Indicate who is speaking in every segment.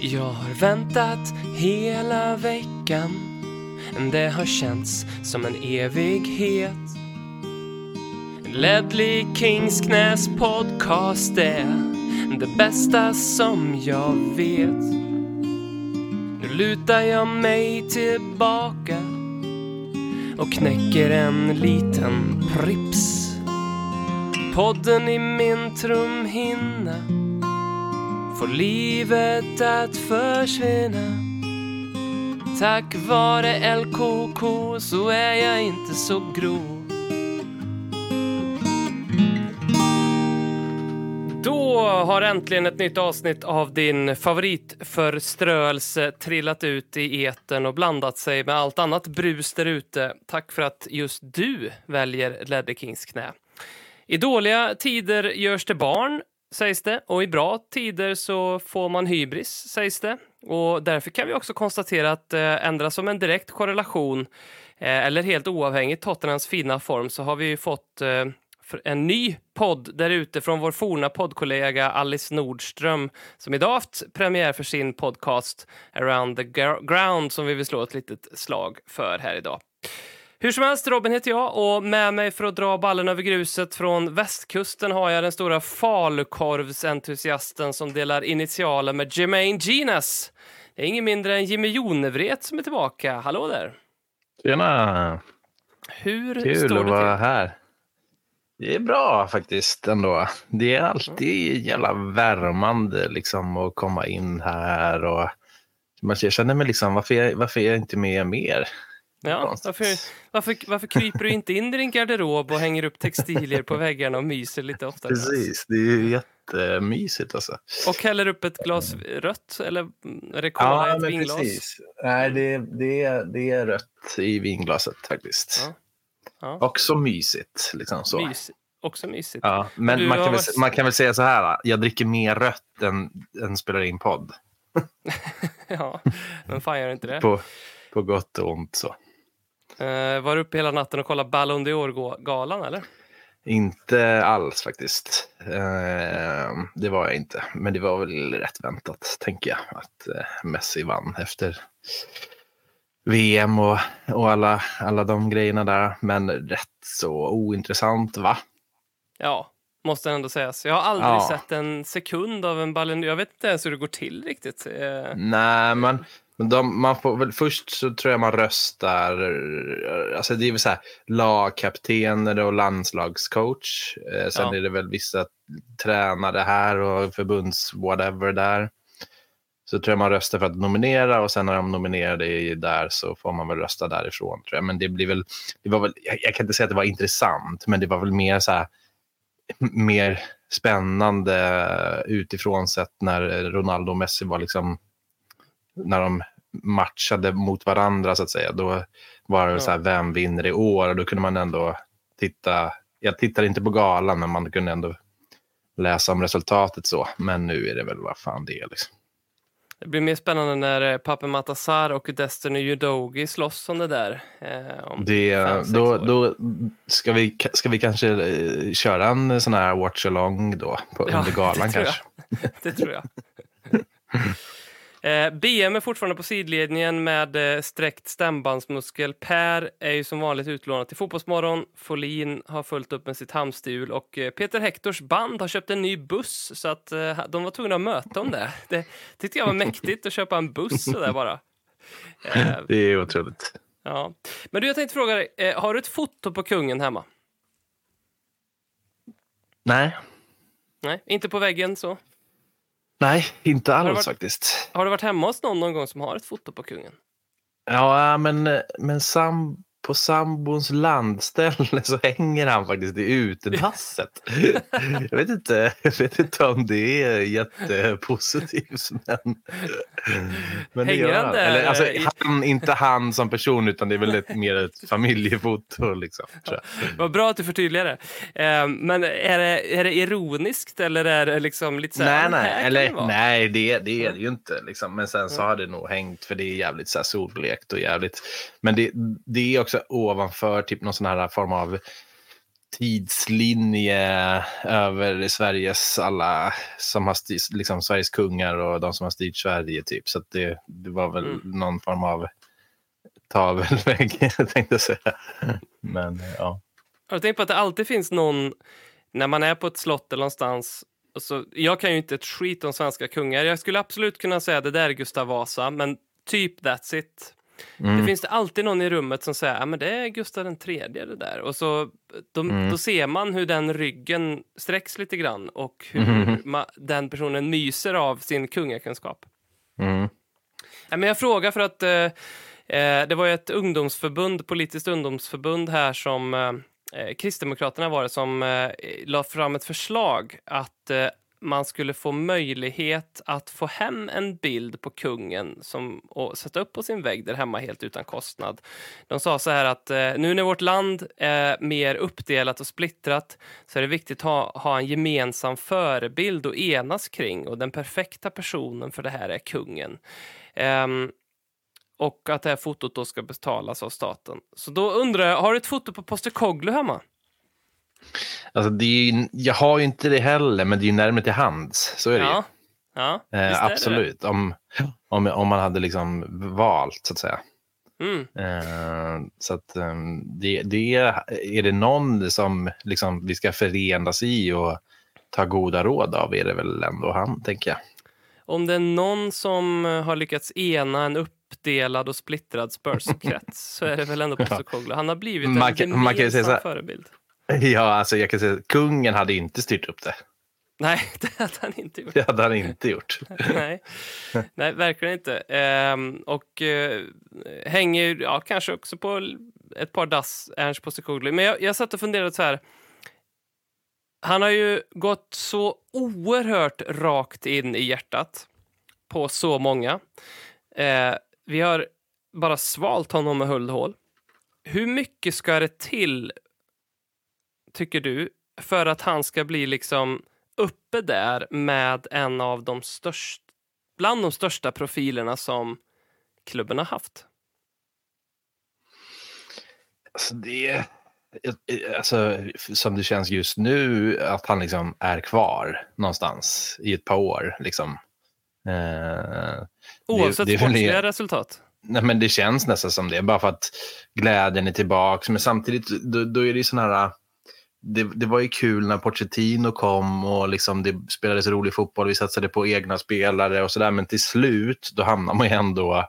Speaker 1: Jag har väntat hela veckan. Det har känts som en evighet. Ledley Kingsknäs podcast är det bästa som jag vet. Nu lutar jag mig tillbaka och knäcker en liten Prips. Podden i min trumhinna får livet att försvinna. Tack vare LKK så är jag inte så grov. Då har äntligen ett nytt avsnitt av din favoritförströelse trillat ut i eten och blandat sig med allt annat brus där ute. Tack för att just du väljer Ledder Kings knä. I dåliga tider görs det barn sägs det. Och i bra tider så får man hybris, sägs det. Och därför kan vi också konstatera att eh, ändra som en direkt korrelation eh, eller helt oavhängigt Tottenhams fina form så har vi fått eh, en ny podd där ute från vår forna poddkollega Alice Nordström som idag haft premiär för sin podcast Around the Ground som vi vill slå ett litet slag för här idag. Hur som helst, Robin heter jag och med mig för att dra ballen över gruset från västkusten har jag den stora falukorvsentusiasten som delar initialer med Jermaine Genas. Det är ingen mindre än Jimmy Jonevret som är tillbaka. Hallå där!
Speaker 2: Tjena!
Speaker 1: Hur
Speaker 2: Kul
Speaker 1: står det
Speaker 2: att vara här. Det är bra faktiskt ändå. Det är alltid jävla värmande liksom att komma in här och jag känner mig liksom, varför varför är jag inte med mer?
Speaker 1: Ja, varför, varför, varför kryper du inte in i din garderob och hänger upp textilier på väggarna och myser lite oftare?
Speaker 2: Precis, det är ju jättemysigt alltså.
Speaker 1: Och häller upp ett glas rött eller är det cola
Speaker 2: ja,
Speaker 1: ett vinglas?
Speaker 2: Precis. Nej, det, det, det är rött i vinglaset faktiskt. Ja. Ja. Också mysigt. Liksom så.
Speaker 1: Mys, också mysigt.
Speaker 2: Ja, men man kan, väl, man kan väl säga så här, jag dricker mer rött än, än spelar in podd.
Speaker 1: ja, men fan gör inte det?
Speaker 2: På, på gott och ont så.
Speaker 1: Uh, var du uppe hela natten och kollade Ballon d'Or-galan eller?
Speaker 2: Inte alls faktiskt. Uh, det var jag inte. Men det var väl rätt väntat, tänker jag, att uh, Messi vann efter VM och, och alla, alla de grejerna där. Men rätt så ointressant, va?
Speaker 1: Ja, måste ändå sägas. Jag har aldrig ja. sett en sekund av en Ballon Jag vet inte ens hur det går till riktigt.
Speaker 2: Nej, men men de, man får väl, först så tror jag man röstar, alltså det är väl så här lagkaptener och landslagscoach. Eh, sen ja. är det väl vissa tränare här och förbunds whatever där. Så tror jag man röstar för att nominera och sen när de nominerade där så får man väl rösta därifrån. Tror jag. Men det blir väl, det var väl, jag, jag kan inte säga att det var intressant, men det var väl mer så här, mer spännande utifrån sett när Ronaldo och Messi var liksom när de matchade mot varandra så att säga. Då var det ja. så här, vem vinner i år? Och då kunde man ändå titta. Jag tittade inte på galan, men man kunde ändå läsa om resultatet så. Men nu är det väl vad fan det är liksom.
Speaker 1: Det blir mer spännande när eh, Pape Matassar och Destiny Udogi slåss om det där.
Speaker 2: Eh, om det, fem, då, då ska, vi, ska vi kanske eh, köra en sån här watch-along då på, ja, under galan
Speaker 1: det
Speaker 2: kanske?
Speaker 1: det tror jag. Eh, BM är fortfarande på sidledningen med eh, sträckt stämbandsmuskel. Per är ju som vanligt utlånad till Fotbollsmorgon. Folin har fullt upp med sitt hamsterhjul och eh, Peter Hektors band har köpt en ny buss så att de var tvungna att möta om det. Det tyckte jag var mäktigt att köpa en buss sådär bara.
Speaker 2: Det är otroligt.
Speaker 1: Ja. Men du, jag tänkte fråga dig, har du ett foto på kungen hemma?
Speaker 2: Nej.
Speaker 1: Nej, inte på väggen så?
Speaker 2: Nej, inte alls
Speaker 1: varit,
Speaker 2: faktiskt.
Speaker 1: Har du varit hemma hos någon någon gång som har ett foto på kungen?
Speaker 2: Ja, men, men sam, på sambons landställe så hänger han faktiskt i utedasset. jag, vet inte, jag vet inte om det är jättepositivt. Men, men
Speaker 1: hänger han där? Eller,
Speaker 2: alltså, han, inte han som person, utan det är väl ett, mer ett familjefoto. Liksom,
Speaker 1: ja, Vad bra att du förtydligar det. Eh, men är det, är det ironiskt eller är det liksom lite så
Speaker 2: här, Nej, nej, eller, det nej det, det är det ju inte. Liksom. Men sen så har det nog hängt, för det är jävligt så här sollekt och jävligt. Men det, det är också ovanför typ någon sån här form av tidslinje över Sveriges alla som har styrt, liksom Sveriges kungar och de som har styrt Sverige typ. Så det, det var väl mm. någon form av tavelvägg tänkte jag säga. Men ja.
Speaker 1: Jag tänker på att det alltid finns någon när man är på ett slott eller någonstans så, jag kan ju inte ett skit om svenska kungar. Jag skulle absolut kunna säga det där är Gustav Vasa, men typ that's it. Mm. Det finns det alltid någon i rummet som säger att det är Gustav den tredje det där. Och så, då, mm. då ser man hur den ryggen sträcks lite grann och hur mm. ma, den personen myser av sin kungakunskap. Mm. Ja, men jag frågar för att eh, eh, det var ett ungdomsförbund, politiskt ungdomsförbund här som eh, eh Kristdemokraterna var det som eh, la fram ett förslag att eh, man skulle få möjlighet att få hem en bild på kungen som, och sätta upp på sin vägg där hemma helt utan kostnad. De sa så här att eh, nu när vårt land är mer uppdelat och splittrat så är det viktigt att ha, ha en gemensam förebild att enas kring och den perfekta personen för det här är kungen. Eh, och att det här fotot då ska betalas av staten. Så då undrar jag, har du ett foto på Poster Koglu hemma?
Speaker 2: Alltså det är, jag har ju inte det heller, men det är ju närmare till hands. Så är det
Speaker 1: ja. ju. Ja,
Speaker 2: eh, absolut, det. Om, om, om man hade liksom valt, så att säga. Mm. Eh, så att eh, det, det, är det någon som liksom vi ska förenas i och ta goda råd av är det väl ändå han, tänker jag.
Speaker 1: Om det är någon som har lyckats ena en uppdelad och splittrad Spurs-krets så är det väl ändå Postecoglou. Han har blivit en man kan, man kan säga så här, förebild.
Speaker 2: Ja, alltså jag kan säga att kungen hade inte styrt upp det.
Speaker 1: Nej, det hade han inte gjort.
Speaker 2: Det hade han inte gjort.
Speaker 1: Nej. Nej, verkligen inte. Ehm, och eh, hänger ja, kanske också på ett par dass, Ernst Postecoglou. Men jag, jag satt och funderade så här. Han har ju gått så oerhört rakt in i hjärtat på så många. Eh, vi har bara svalt honom med hull hål. Hur mycket ska det till tycker du, för att han ska bli liksom uppe där med en av de största, bland de största profilerna som klubben har haft?
Speaker 2: Alltså det, alltså, som det känns just nu, att han liksom är kvar någonstans i ett par år. Liksom.
Speaker 1: Eh, Oavsett det, det sportsliga resultat?
Speaker 2: Nej, men det känns nästan som det, bara för att glädjen är tillbaka. Men samtidigt, då, då är det sådana här det, det, var ju kul när Pochettino kom och liksom det spelades rolig fotboll. Vi satsade på egna spelare och sådär. Men till slut, då hamnar man ju ändå,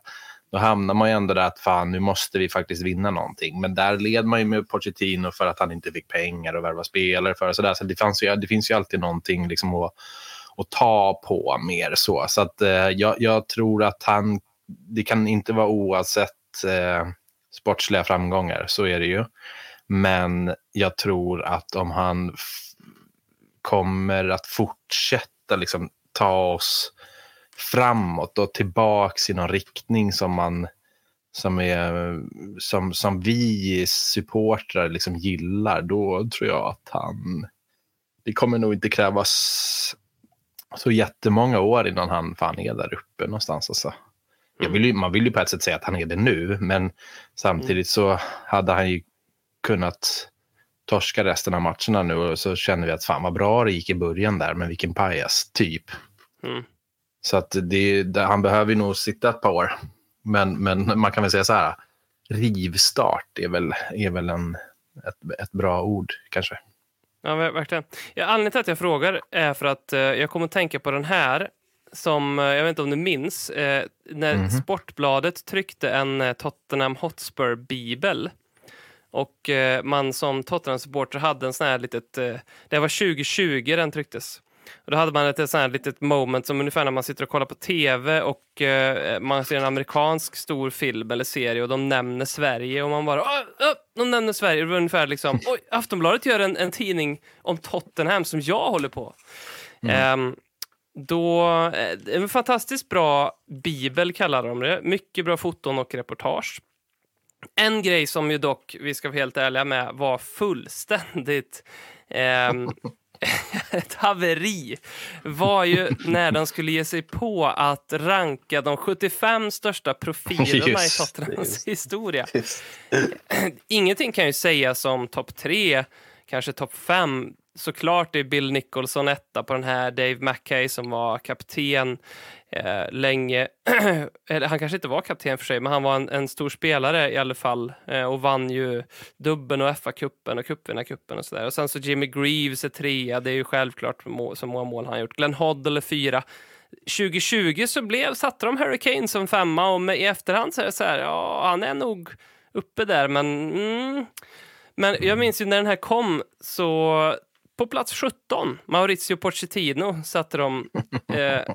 Speaker 2: då hamnar man ju ändå där att fan, nu måste vi faktiskt vinna någonting. Men där led man ju med Pochettino för att han inte fick pengar och värva spelare för. Så, där. så det, fanns ju, det finns ju alltid någonting liksom att, att ta på mer så. Så att eh, jag, jag, tror att han, det kan inte vara oavsett eh, sportsliga framgångar, så är det ju. Men jag tror att om han kommer att fortsätta liksom ta oss framåt och tillbaks i någon riktning som man som, är, som, som vi supportrar liksom gillar, då tror jag att han... Det kommer nog inte krävas så jättemånga år innan han fan är där uppe någonstans. Alltså. Jag vill ju, man vill ju på ett sätt säga att han är det nu, men samtidigt så hade han ju kunnat torska resten av matcherna nu och så känner vi att fan vad bra det gick i början där, men vilken pajas, typ. Mm. Så att det, det, han behöver nog sitta ett par år. Men, men man kan väl säga så här, rivstart är väl, är väl en, ett, ett bra ord kanske.
Speaker 1: Ja, verkligen. Ja, anledningen till att jag frågar är för att eh, jag kommer att tänka på den här som, eh, jag vet inte om du minns, eh, när mm -hmm. Sportbladet tryckte en eh, Tottenham Hotspur-bibel och eh, man som Tottenham-supporter hade en sån här litet... Eh, det var 2020 den trycktes. Och då hade man ett sånt här litet moment som ungefär när man sitter och kollar på tv och eh, man ser en amerikansk stor film eller serie och de nämner Sverige och man bara åh, åh, de nämner Sverige. Det var ungefär liksom oj, Aftonbladet gör en, en tidning om Tottenham som jag håller på. Mm. Um, då, en fantastiskt bra bibel kallar de det. Mycket bra foton och reportage. En grej som ju dock, vi ska vara helt ärliga med, var fullständigt eh, ett haveri var ju när de skulle ge sig på att ranka de 75 största profilerna just, i Tottenhams historia. Just. Ingenting kan ju sägas om topp tre kanske topp fem. Såklart är Bill Nicholson etta på den här, Dave Mackay som var kapten eh, länge. Eller, han kanske inte var kapten för sig, men han var en, en stor spelare i alla fall eh, och vann ju dubben och FA-cupen och cupvinnarcupen och sådär. Och sen så Jimmy Greaves är trea, det är ju självklart så många mål han har gjort. Glenn Hoddle är fyra. 2020 så blev, satte de Hurricane som femma och med, i efterhand så är det så här, ja, han är nog uppe där, men mm. Men jag minns ju när den här kom så på plats 17, Maurizio Pochettino satte de. Eh,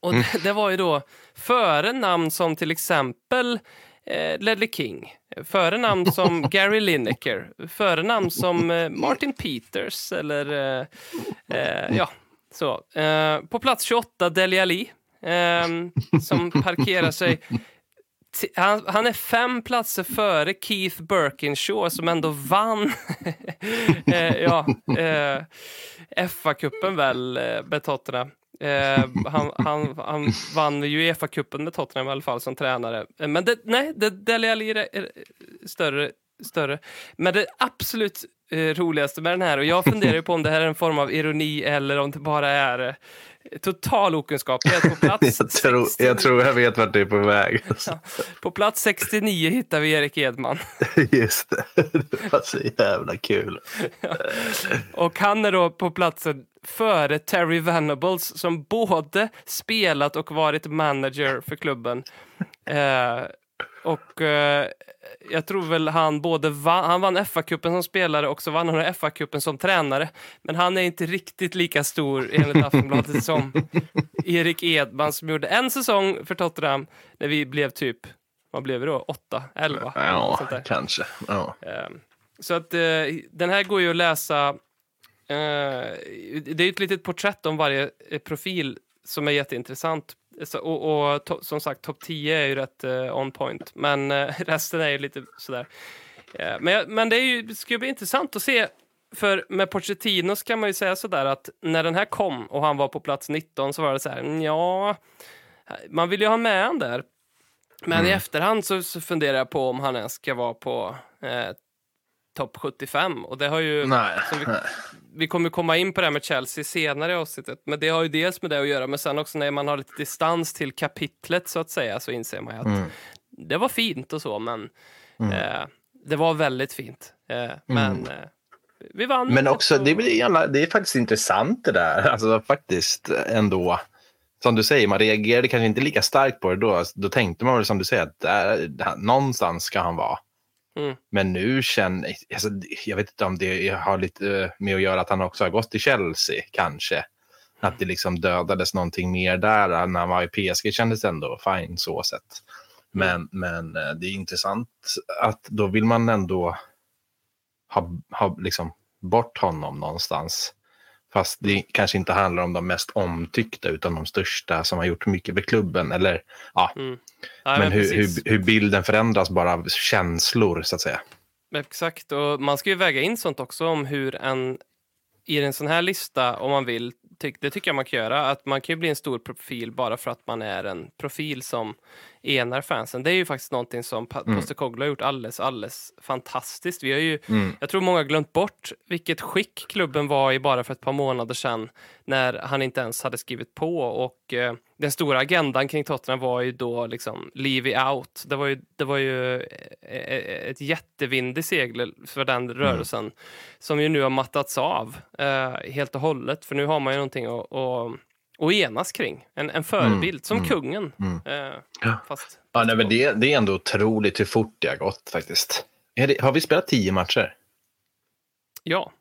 Speaker 1: och det, det, var ju då före namn som till exempel eh, Ledley King, före namn som Gary Lineker, före namn som eh, Martin Peters eller eh, eh ja, så. Eh, på plats 28, Deli Ali, eh, som parkerar sig han, han, är fem platser före Keith Birkinshaw som ändå vann eh, ja, eh, FA-cupen väl eh, med Tottenham. Eh, han, han, han vann ju Uefa-cupen med Tottenham i alla fall som tränare. Eh, men det, nej, det, Dele Alli är större, större. Men det absolut eh, roligaste med den här, och jag funderar på om det här är en form av ironi eller om det bara är eh, total okunskap. På plats
Speaker 2: jag, tror, jag tror jag vet vart det är på väg.
Speaker 1: Ja, på plats 69 hittar vi Erik Edman.
Speaker 2: Just det. Det var så jävla kul. Ja.
Speaker 1: Och han är då på platsen före Terry Venables som både spelat och varit manager för klubben. Eh, och eh, jag tror väl han både vann, han vann FA-cupen som spelare och så vann han FA-cupen som tränare. Men han är inte riktigt lika stor enligt Aftonbladet som Erik Edman som gjorde en säsong för Tottenham när vi blev typ, vad blev vi då, 8, 11?
Speaker 2: Ja, kanske. Ja.
Speaker 1: Ehm, så att eh, den här går ju att läsa. Eh, det är ett litet porträtt om varje eh, profil som är jätteintressant och, och to, som sagt, topp 10 är ju rätt uh, on point, men uh, resten är ju lite sådär. Uh, men, men det, är ju, det ska bli intressant att se, för med Pochettino kan man ju säga sådär att när den här kom och han var på plats 19 så var det så här, ja, man vill ju ha med han där. Men mm. i efterhand så, så funderar jag på om han ens ska vara på eh, topp 75 och det har ju...
Speaker 2: Nej.
Speaker 1: Vi, vi, kommer komma in på det här med Chelsea senare i avsnittet, men det har ju dels med det att göra, men sen också när man har lite distans till kapitlet så att säga så inser man ju att mm. det var fint och så, men mm. eh, det var väldigt fint. Eh, men mm. eh, vi vann.
Speaker 2: Men också, det är, det är faktiskt intressant det där, alltså faktiskt ändå som du säger, man reagerade kanske inte lika starkt på det då. Då tänkte man väl som du säger att där, där, någonstans ska han vara. Mm. Men nu känner alltså, jag vet inte om det har lite med att göra att han också har gått till Chelsea kanske. Att det liksom dödades någonting mer där när han var i PSG kändes det ändå fine så sett. Men, mm. men eh, det är intressant att då vill man ändå ha, ha liksom bort honom någonstans. Fast det kanske inte handlar om de mest omtyckta utan de största som har gjort mycket för klubben. Eller, ja. Mm. Nej, men, men hur, hur, hur, bilden förändras bara av känslor så att säga.
Speaker 1: Exakt, och man ska ju väga in sånt också om hur en i en sån här lista, om man vill, det tycker jag man kan göra, att man kan ju bli en stor profil bara för att man är en profil som enar fansen. Det är ju faktiskt någonting som mm. Postecoglou har gjort alldeles, alldeles fantastiskt. Vi har ju, mm. Jag tror många har glömt bort vilket skick klubben var i bara för ett par månader sedan när han inte ens hade skrivit på och eh, den stora agendan kring Tottenham var ju då liksom leave out. Det var ju, det var ju eh, eh, ett jättevind i segel för den mm. rörelsen mm. som ju nu har mattats av eh, helt och hållet. För nu har man ju någonting att och enas kring. En, en förebild, mm. som mm. kungen. Mm.
Speaker 2: Eh, ja. Fast, ja, nej, men det, det är ändå otroligt hur fort det har gått faktiskt. Det, har vi spelat tio matcher?
Speaker 1: Ja.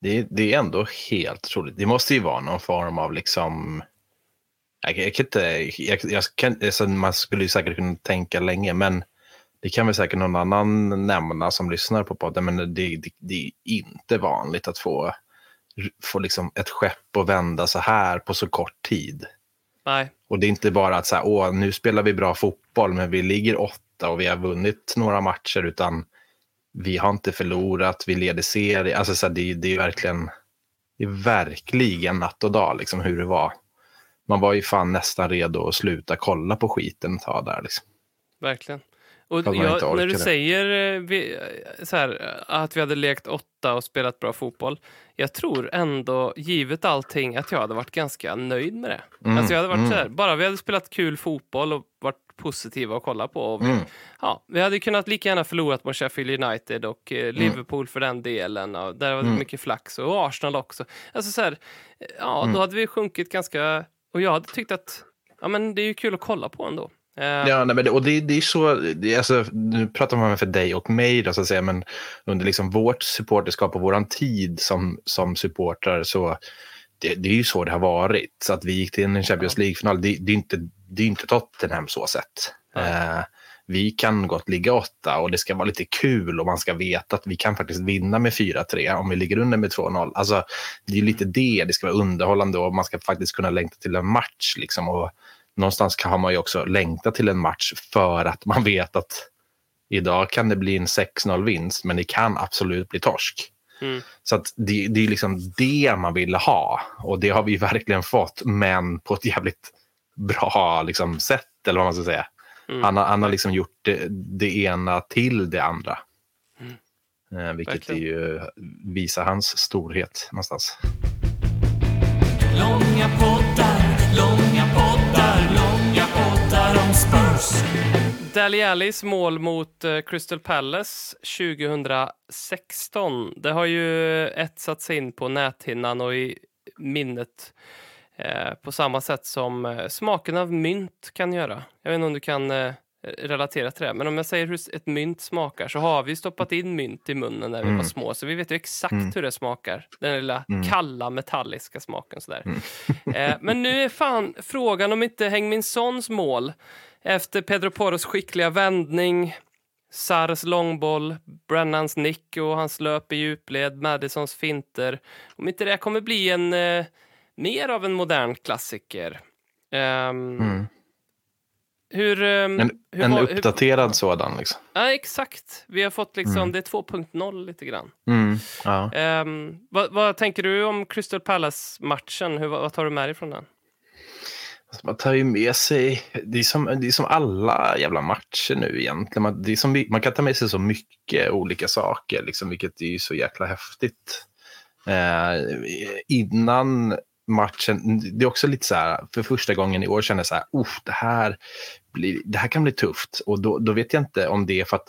Speaker 2: Det, det är ändå helt otroligt. Det måste ju vara någon form av liksom... Jag, jag kan inte, jag, jag kan, alltså man skulle ju säkert kunna tänka länge, men det kan väl säkert någon annan nämna som lyssnar på podden, men det, det, det är inte vanligt att få få liksom ett skepp att vända så här på så kort tid.
Speaker 1: Nej.
Speaker 2: Och det är inte bara att så här, åh, nu spelar vi bra fotboll, men vi ligger åtta och vi har vunnit några matcher, utan vi har inte förlorat, vi leder serie. Alltså så här, det, det, är verkligen, det är verkligen natt och dag, liksom hur det var. Man var ju fan nästan redo att sluta kolla på skiten ett tag där. Liksom.
Speaker 1: Verkligen. Och jag, när du
Speaker 2: det.
Speaker 1: säger eh, vi, så här, att vi hade lekt åtta och spelat bra fotboll. Jag tror ändå, givet allting, att jag hade varit ganska nöjd med det.
Speaker 2: Mm,
Speaker 1: Alltså jag hade varit
Speaker 2: mm.
Speaker 1: så här, bara vi hade spelat kul fotboll och varit positiva att kolla på. Och vi,
Speaker 2: Mm.
Speaker 1: ja, vi hade kunnat lika gärna förlorat mot Sheffield United och eh, Liverpool för den delen. Och där var det
Speaker 2: Mm.
Speaker 1: mycket flax och Arsenal också. Alltså så här, ja,
Speaker 2: Mm.
Speaker 1: då hade vi sjunkit ganska... Och jag hade tyckt att ja, men det är ju kul att kolla på ändå. Eh,
Speaker 2: Ja, nej, men det, och det, det är så, det, alltså, nu pratar man för dig och mig, då, så att säga, men under liksom vårt supporterskap och vår tid som, som supportrar så det, det är ju så det har varit. Så att vi gick till en Champions League-final, det, det är inte, det är inte Tottenham så sett.
Speaker 1: Nej.
Speaker 2: Eh, vi kan gott ligga åtta och det ska vara lite kul och man ska veta att vi kan faktiskt vinna med 4-3 om vi ligger under med 2-0. Alltså, det är lite det, det ska vara underhållande och man ska faktiskt kunna längta till en match. Liksom, och någonstans kan- har man ju också längtat till en match för att man vet att idag kan det bli en 6-0 vinst, men det kan absolut bli torsk.
Speaker 1: Mm.
Speaker 2: Så att det, det är liksom det man ville ha och det har vi verkligen fått, men på ett jävligt bra liksom, sätt, eller vad man ska säga.
Speaker 1: Mm.
Speaker 2: Han, har, han har liksom gjort det, det ena till det andra. Eh, vilket är ju visar hans storhet någonstans.
Speaker 3: Långa poddar, långa
Speaker 1: Dele Allis mål mot eh, Crystal Palace 2016. Det har ju etsats in på näthinnan och i minnet eh, på samma sätt som eh, smaken av mynt kan göra. Jag vet inte om du kan eh, relatera till det, men om jag säger hur ett mynt smakar så har vi stoppat in mynt i munnen när vi
Speaker 2: Mm.
Speaker 1: var små, så vi vet ju exakt hur det smakar. Den lilla kalla metalliska smaken sådär. Eh, men nu är fan frågan om inte Häng min sons mål efter Pedro Poros skickliga vändning, Sars långboll, Brennans nick och hans löp i djupled, Madisons finter. Om inte det kommer bli en eh, mer av en modern klassiker. Ehm,
Speaker 2: Mm.
Speaker 1: Hur... ehm,
Speaker 2: En,
Speaker 1: hur
Speaker 2: en
Speaker 1: hur-
Speaker 2: uppdaterad sådan. Liksom.
Speaker 1: Ja, exakt. Vi har fått liksom, det är 2.0 lite grann.
Speaker 2: Mm. Ja.
Speaker 1: Ehm, vad, vad tänker du om Crystal Palace-matchen? Hur, vad tar du med dig från den?
Speaker 2: Alltså, Man tar ju med sig, det är, som, det är som alla jävla matcher nu egentligen. Man, det är som, man kan ta med sig så mycket olika saker, liksom, vilket är ju så jäkla häftigt. Eh, innan matchen, det är också lite så här, för första gången i år känner jag så här, "Uff, det här, blir, det här kan bli tufft. Och då, då vet jag inte om det är för att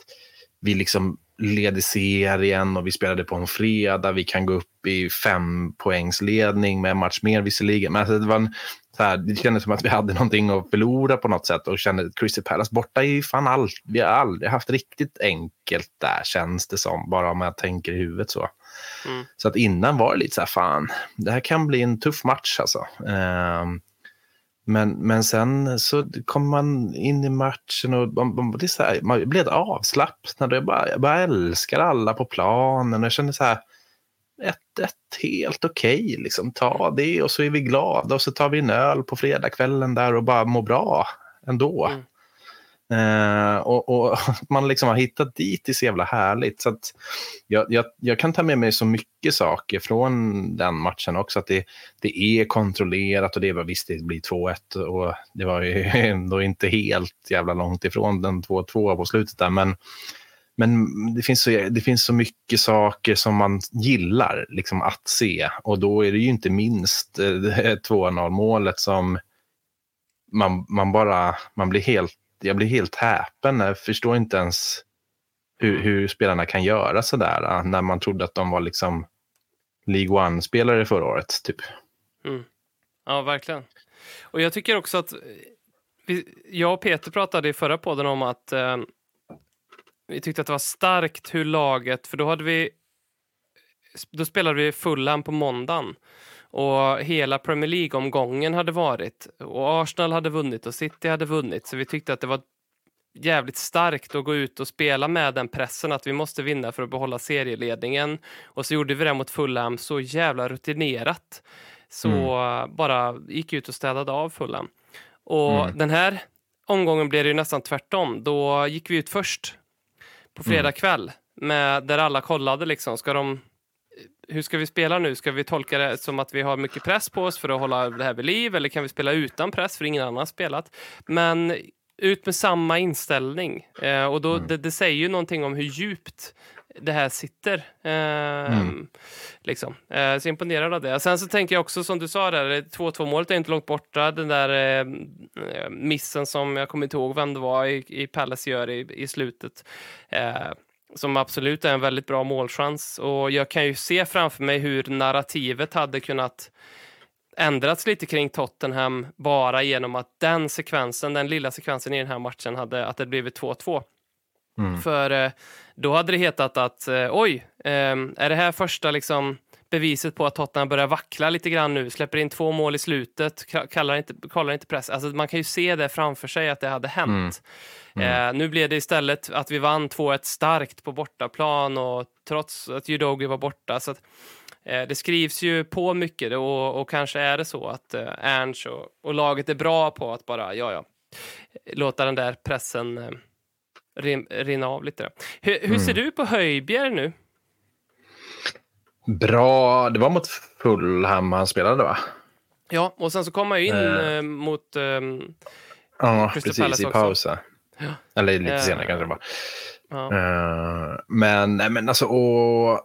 Speaker 2: vi liksom leder serien och vi spelade på en fredag. Vi kan gå upp i fem poängsledning med en match mer visserligen. Men alltså det, var en, så här, det kändes som att vi hade någonting att förlora på något sätt och kände att Crystal Palace borta är ju fan allt. Vi har aldrig haft riktigt enkelt där känns det som, bara om jag tänker i huvudet så.
Speaker 1: Mm.
Speaker 2: Så att innan var det lite så här, fan, det här kan bli en tuff match alltså. Ehm, men, men sen så kom man in i matchen och man, man, det så här, man blev avslappnad. och Jag bara, jag bara älskar alla på planen. Och jag kände så här, ett, ett helt okej. liksom. Ta det och så är vi glada och så tar vi en öl på fredagskvällen där och bara mår bra ändå.
Speaker 1: Mm.
Speaker 2: Eh, och, och man liksom har hittat dit, är så jävla härligt. Så att jag, jag, jag kan ta med mig så mycket saker från den matchen också. Att det, det är kontrollerat och det var visst det blir 2-1 och det var ju ändå inte helt jävla långt ifrån den 2-2 på slutet där. Men, men det, finns så, det finns så mycket saker som man gillar liksom, att se och då är det ju inte minst eh, det här 2-0 målet som man, man bara, man blir helt, jag blir helt häpen. Jag förstår inte ens hur, hur spelarna kan göra sådär eh, när man trodde att de var liksom League One-spelare förra året. Typ.
Speaker 1: Ja, verkligen. Och jag tycker också att eh, vi, jag och Peter pratade i förra podden om att eh, vi tyckte att det var starkt hur laget, för då hade vi då spelade vi Fulham på måndagen och hela Premier League-omgången hade varit och Arsenal hade vunnit och City hade vunnit så vi tyckte att det var jävligt starkt att gå ut och spela med den pressen att vi måste vinna för att behålla serieledningen och så gjorde vi det mot Fulham så jävla rutinerat så bara gick ut och städade av Fulham. Och
Speaker 2: Mm.
Speaker 1: den här omgången blev det ju nästan tvärtom. Då gick vi ut först på fredag kväll med, där alla kollade liksom, ska de hur ska vi spela nu? Ska vi tolka det som att vi har mycket press på oss för att hålla det här vid liv eller kan vi spela utan press för ingen annan har spelat? Men ut med samma inställning. Eh, och då,
Speaker 2: Mm.
Speaker 1: det, det säger ju någonting om hur djupt det här sitter. Eh,
Speaker 2: Mm.
Speaker 1: liksom. eh, så imponerad av det. Sen så tänker jag också som du sa där, 2-2 målet är inte långt borta. Den där eh, eh, missen som jag kommer inte ihåg vem det var i, i Palace gör i, i slutet. Eh, som absolut är en väldigt bra målchans. Och jag kan ju se framför mig hur narrativet hade kunnat ändrats lite kring Tottenham bara genom att den sekvensen, den lilla sekvensen i den här matchen, hade att det blivit 2-2.
Speaker 2: Mm.
Speaker 1: För eh, då hade det hetat att eh, oj, eh, är det här första liksom beviset på att Tottenham börjar vackla lite grann nu, släpper in två mål i slutet, ka- kallar inte, kollar inte press. Alltså man kan ju se det framför sig att det hade hänt.
Speaker 2: Mm.
Speaker 1: Eh, nu blev det istället att vi vann 2-1 starkt på bortaplan och trots att Udogi var borta. Så att, eh, det skrivs ju på mycket och, och kanske är det så att eh, Ernst och, och laget är bra på att bara, ja ja, låta den där pressen eh, rin, rinna av lite. Hur, hur ser du på Höjbjer nu?
Speaker 2: Bra. Det var mot Fulham han spelade, va?
Speaker 1: Ja, och sen så kom han ju in
Speaker 2: Eh.
Speaker 1: eh, mot... ehm,
Speaker 2: Ja,
Speaker 1: Crystal
Speaker 2: precis.
Speaker 1: Palace
Speaker 2: I pausen.
Speaker 1: Ja.
Speaker 2: Eller lite
Speaker 1: Eh,
Speaker 2: senare kanske det var.
Speaker 1: ja.
Speaker 2: Eh, men, nej, men alltså, och,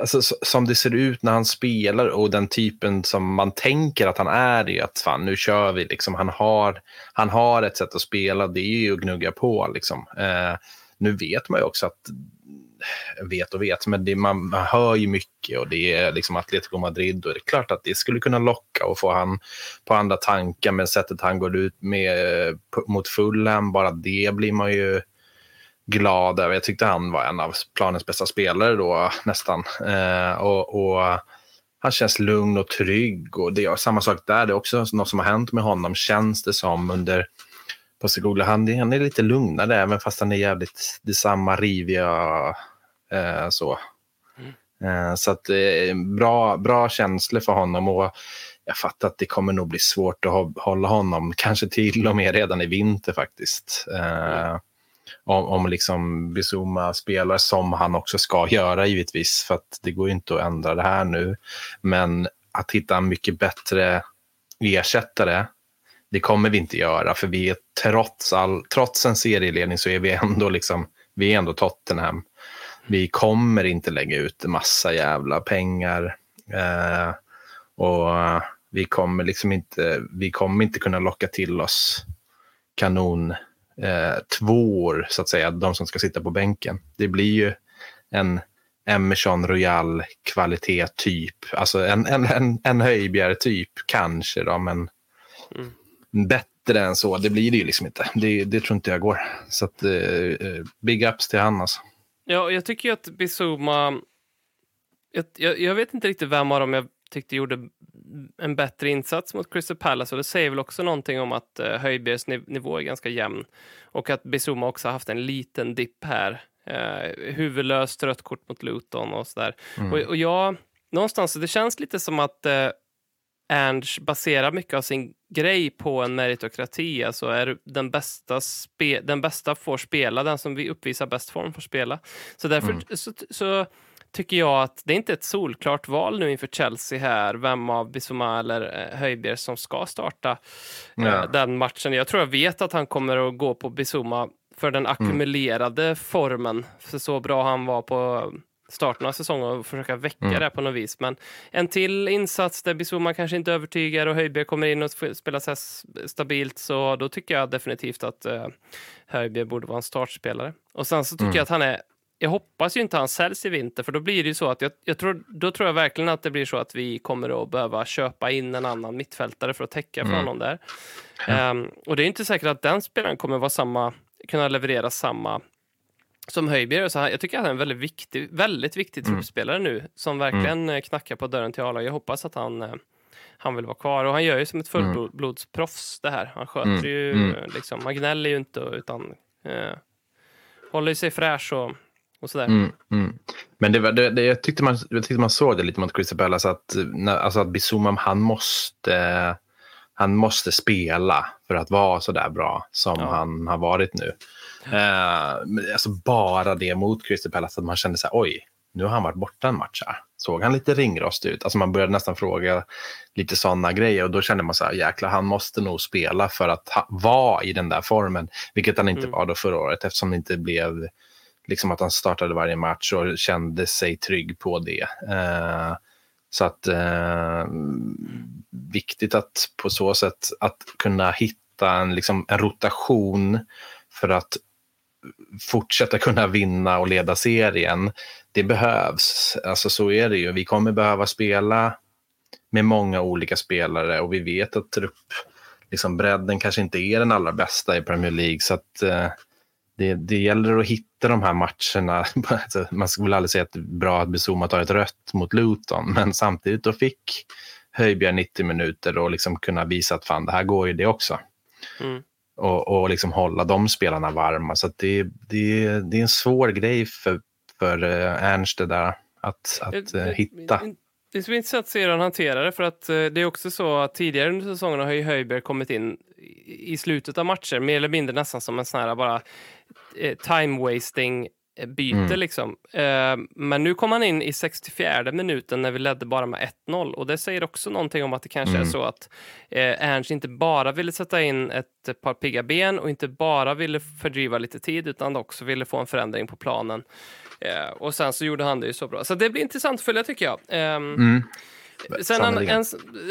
Speaker 2: alltså, som det ser ut när han spelar och den typen som man tänker att han är i, att fan nu kör vi, liksom, han, har, han har ett sätt att spela, det är ju att gnugga på. Liksom. Eh, nu vet man ju också att, vet och vet, men det, man, man hör ju mycket och det är liksom Atletico Madrid och det är klart att det skulle kunna locka och få han på andra tankar med sättet han går ut med eh, mot Fulham, bara det blir man ju glad över. Jag tyckte han var en av planens bästa spelare då nästan. Eh, och, och han känns lugn och trygg. Och det är samma sak där. Det är också något som har hänt med honom känns det som under Postecoglou. Han, han är lite lugnare även fast han är jävligt det är samma riviga eh, så. Eh, så att eh, bra, bra känslor för honom. och jag fattar att det kommer nog bli svårt att hå- hålla honom, kanske till och med redan i vinter faktiskt. Eh, om, om liksom Bizuma spelar som han också ska göra givetvis, för att det går ju inte att ändra det här nu. Men att hitta en mycket bättre ersättare, det kommer vi inte göra, för vi är trots, all, trots en serieledning så är vi ändå liksom, vi är ändå Tottenham. Vi kommer inte lägga ut en massa jävla pengar. Eh, och vi kommer liksom inte, vi kommer inte kunna locka till oss kanon eh, tvåor, så att säga, de som ska sitta på bänken. Det blir ju en Emerson Royal kvalitet typ, alltså en, en, en, en Höjbjerg typ kanske då, men
Speaker 1: Mm.
Speaker 2: bättre än så, det blir det ju liksom inte. Det, det tror inte jag går. Så att, eh, eh, big ups till han alltså.
Speaker 1: Ja, jag tycker ju att Bizuma... Jag, jag, jag vet inte riktigt vem av dem jag tyckte gjorde en bättre insats mot Crystal Palace och det säger väl också någonting om att uh, Höjbjergs niv nivå är ganska jämn och att Bizuma också haft en liten dipp här. Uh, huvudlöst rött kort mot Luton och sådär.
Speaker 2: Mm.
Speaker 1: Och, och jag, någonstans, det känns lite som att uh, Ernst baserar mycket av sin grej på en meritokrati. Alltså är den bästa, spe, den bästa får spela, den som vi uppvisar bäst form får spela. Så därför
Speaker 2: Mm.
Speaker 1: så, så tycker jag att det är inte ett solklart val nu inför Chelsea här, vem av Bissouma eller eh, Höjbjerg som ska starta eh,
Speaker 2: Ja.
Speaker 1: den matchen. Jag tror jag vet att han kommer att gå på Bissouma för den ackumulerade formen, för så bra han var på starten av säsongen och försöka väcka
Speaker 2: Mm.
Speaker 1: det på något vis. Men en till insats där Bissouma kanske inte övertygar och Höjbjerg kommer in och sp- spelar så stabilt, så då tycker jag definitivt att uh, Höjbjerg borde vara en startspelare. Och sen så tycker
Speaker 2: Mm.
Speaker 1: jag att han är jag hoppas ju inte han säljs i vinter, för då blir det ju så att jag, jag tror, då tror jag verkligen att det blir så att vi kommer att behöva köpa in en annan mittfältare för att täcka för
Speaker 2: Mm.
Speaker 1: honom där. Ehm, och det är inte säkert att den spelaren kommer vara samma, kunna leverera samma som Höjbjerg. Så jag tycker att han är en väldigt viktig, väldigt viktig
Speaker 2: Mm.
Speaker 1: truppspelare nu, som verkligen mm. knackar på dörren till A-laget. Jag hoppas att han, eh, han vill vara kvar. Och han gör ju som ett fullblodsproffs det här. Han sköter
Speaker 2: Mm.
Speaker 1: ju,
Speaker 2: Mm.
Speaker 1: liksom, han gnäller ju inte, utan eh, håller sig fräsch och, och sådär.
Speaker 2: Mm, mm. Men det, var- det, det, jag, tyckte man, jag tyckte man såg det lite mot Crystal Palace, att, alltså att Bissouma, han måste, han måste spela för att vara så där bra som
Speaker 1: Ja.
Speaker 2: han har varit nu. Men alltså bara det mot Crystal Palace, att man kände så här, oj, nu har han varit borta en match här. såg han lite ringrostig ut? Alltså man började nästan fråga lite sådana grejer och då kände man så här, jäklar, han måste nog spela för att ha, vara i den där formen, vilket han inte
Speaker 1: Mm.
Speaker 2: var då förra året eftersom det inte blev liksom att han startade varje match och kände sig trygg på det. Eh, så att eh, viktigt att på så sätt att kunna hitta en, liksom, en rotation för att fortsätta kunna vinna och leda serien. Det behövs. Alltså så är det ju. Vi kommer behöva spela med många olika spelare och vi vet att trupp, liksom bredden kanske inte är den allra bästa i Premier League. Så att eh, det, det gäller att hitta de här matcherna. Man skulle aldrig säga att det är bra att Bizuma tar ett rött mot Luton, men samtidigt då fick Höjbjerg 90 minuter och liksom kunna visa att fan, det här går ju det också.
Speaker 1: Mm.
Speaker 2: Och, och liksom hålla de spelarna varma. Så det, det, det är en svår grej för, för eh, Ernst det där att, att eh, hitta.
Speaker 1: Det ska bli intressant att se hur han hanterar det, för att eh, det är också så att tidigare under säsongen har Höjberg kommit in i slutet av matcher, mer eller mindre nästan som en sån här bara time-wasting eh, byte
Speaker 2: Mm.
Speaker 1: liksom. Eh, Men nu kom han in i 64 minuten när vi ledde bara med 1-0 och det säger också någonting om att det kanske är
Speaker 2: Mm.
Speaker 1: så att eh, Ernst inte bara ville sätta in ett par pigga ben och inte bara ville fördriva lite tid utan också ville få en förändring på planen. Eh, och sen så gjorde han det ju så bra. Så det blir intressant att följa tycker jag. Ehm,
Speaker 2: Mm.
Speaker 1: Sen en, en,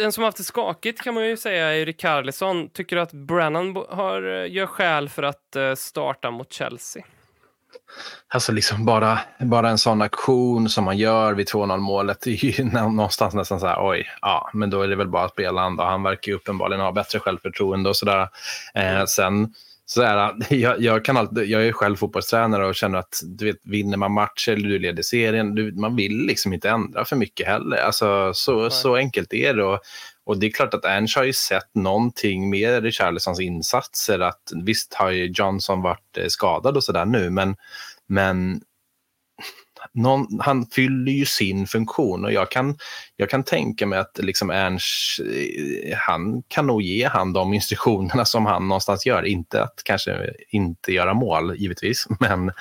Speaker 1: en som haft det skakigt kan man ju säga är Rikarlison. Tycker du att Brennan har, eh, gör skäl för att eh, starta mot Chelsea?
Speaker 2: Alltså liksom bara, bara en sån aktion som man gör vid 2-0 målet är ju nå- någonstans nästan så här, oj, ja, men då är det väl bara att spela han då. Han verkar ju uppenbarligen ha bättre självförtroende och sådär. Eh, sen, så här, jag, jag, kan alltid, jag är själv fotbollstränare och känner att du vet, vinner man matcher eller du leder serien, du, man vill liksom inte ändra för mycket heller. Alltså, så, så enkelt är det. Och, och det är klart att Ernst har ju sett någonting med Richarlisons insatser. Att, visst har ju Johnson varit eh, skadad och sådär nu, men men någon, han fyller ju sin funktion och jag kan, jag kan tänka mig att liksom Ernst, eh, han kan nog ge han de instruktionerna som han någonstans gör. Inte att kanske inte göra mål, givetvis, men,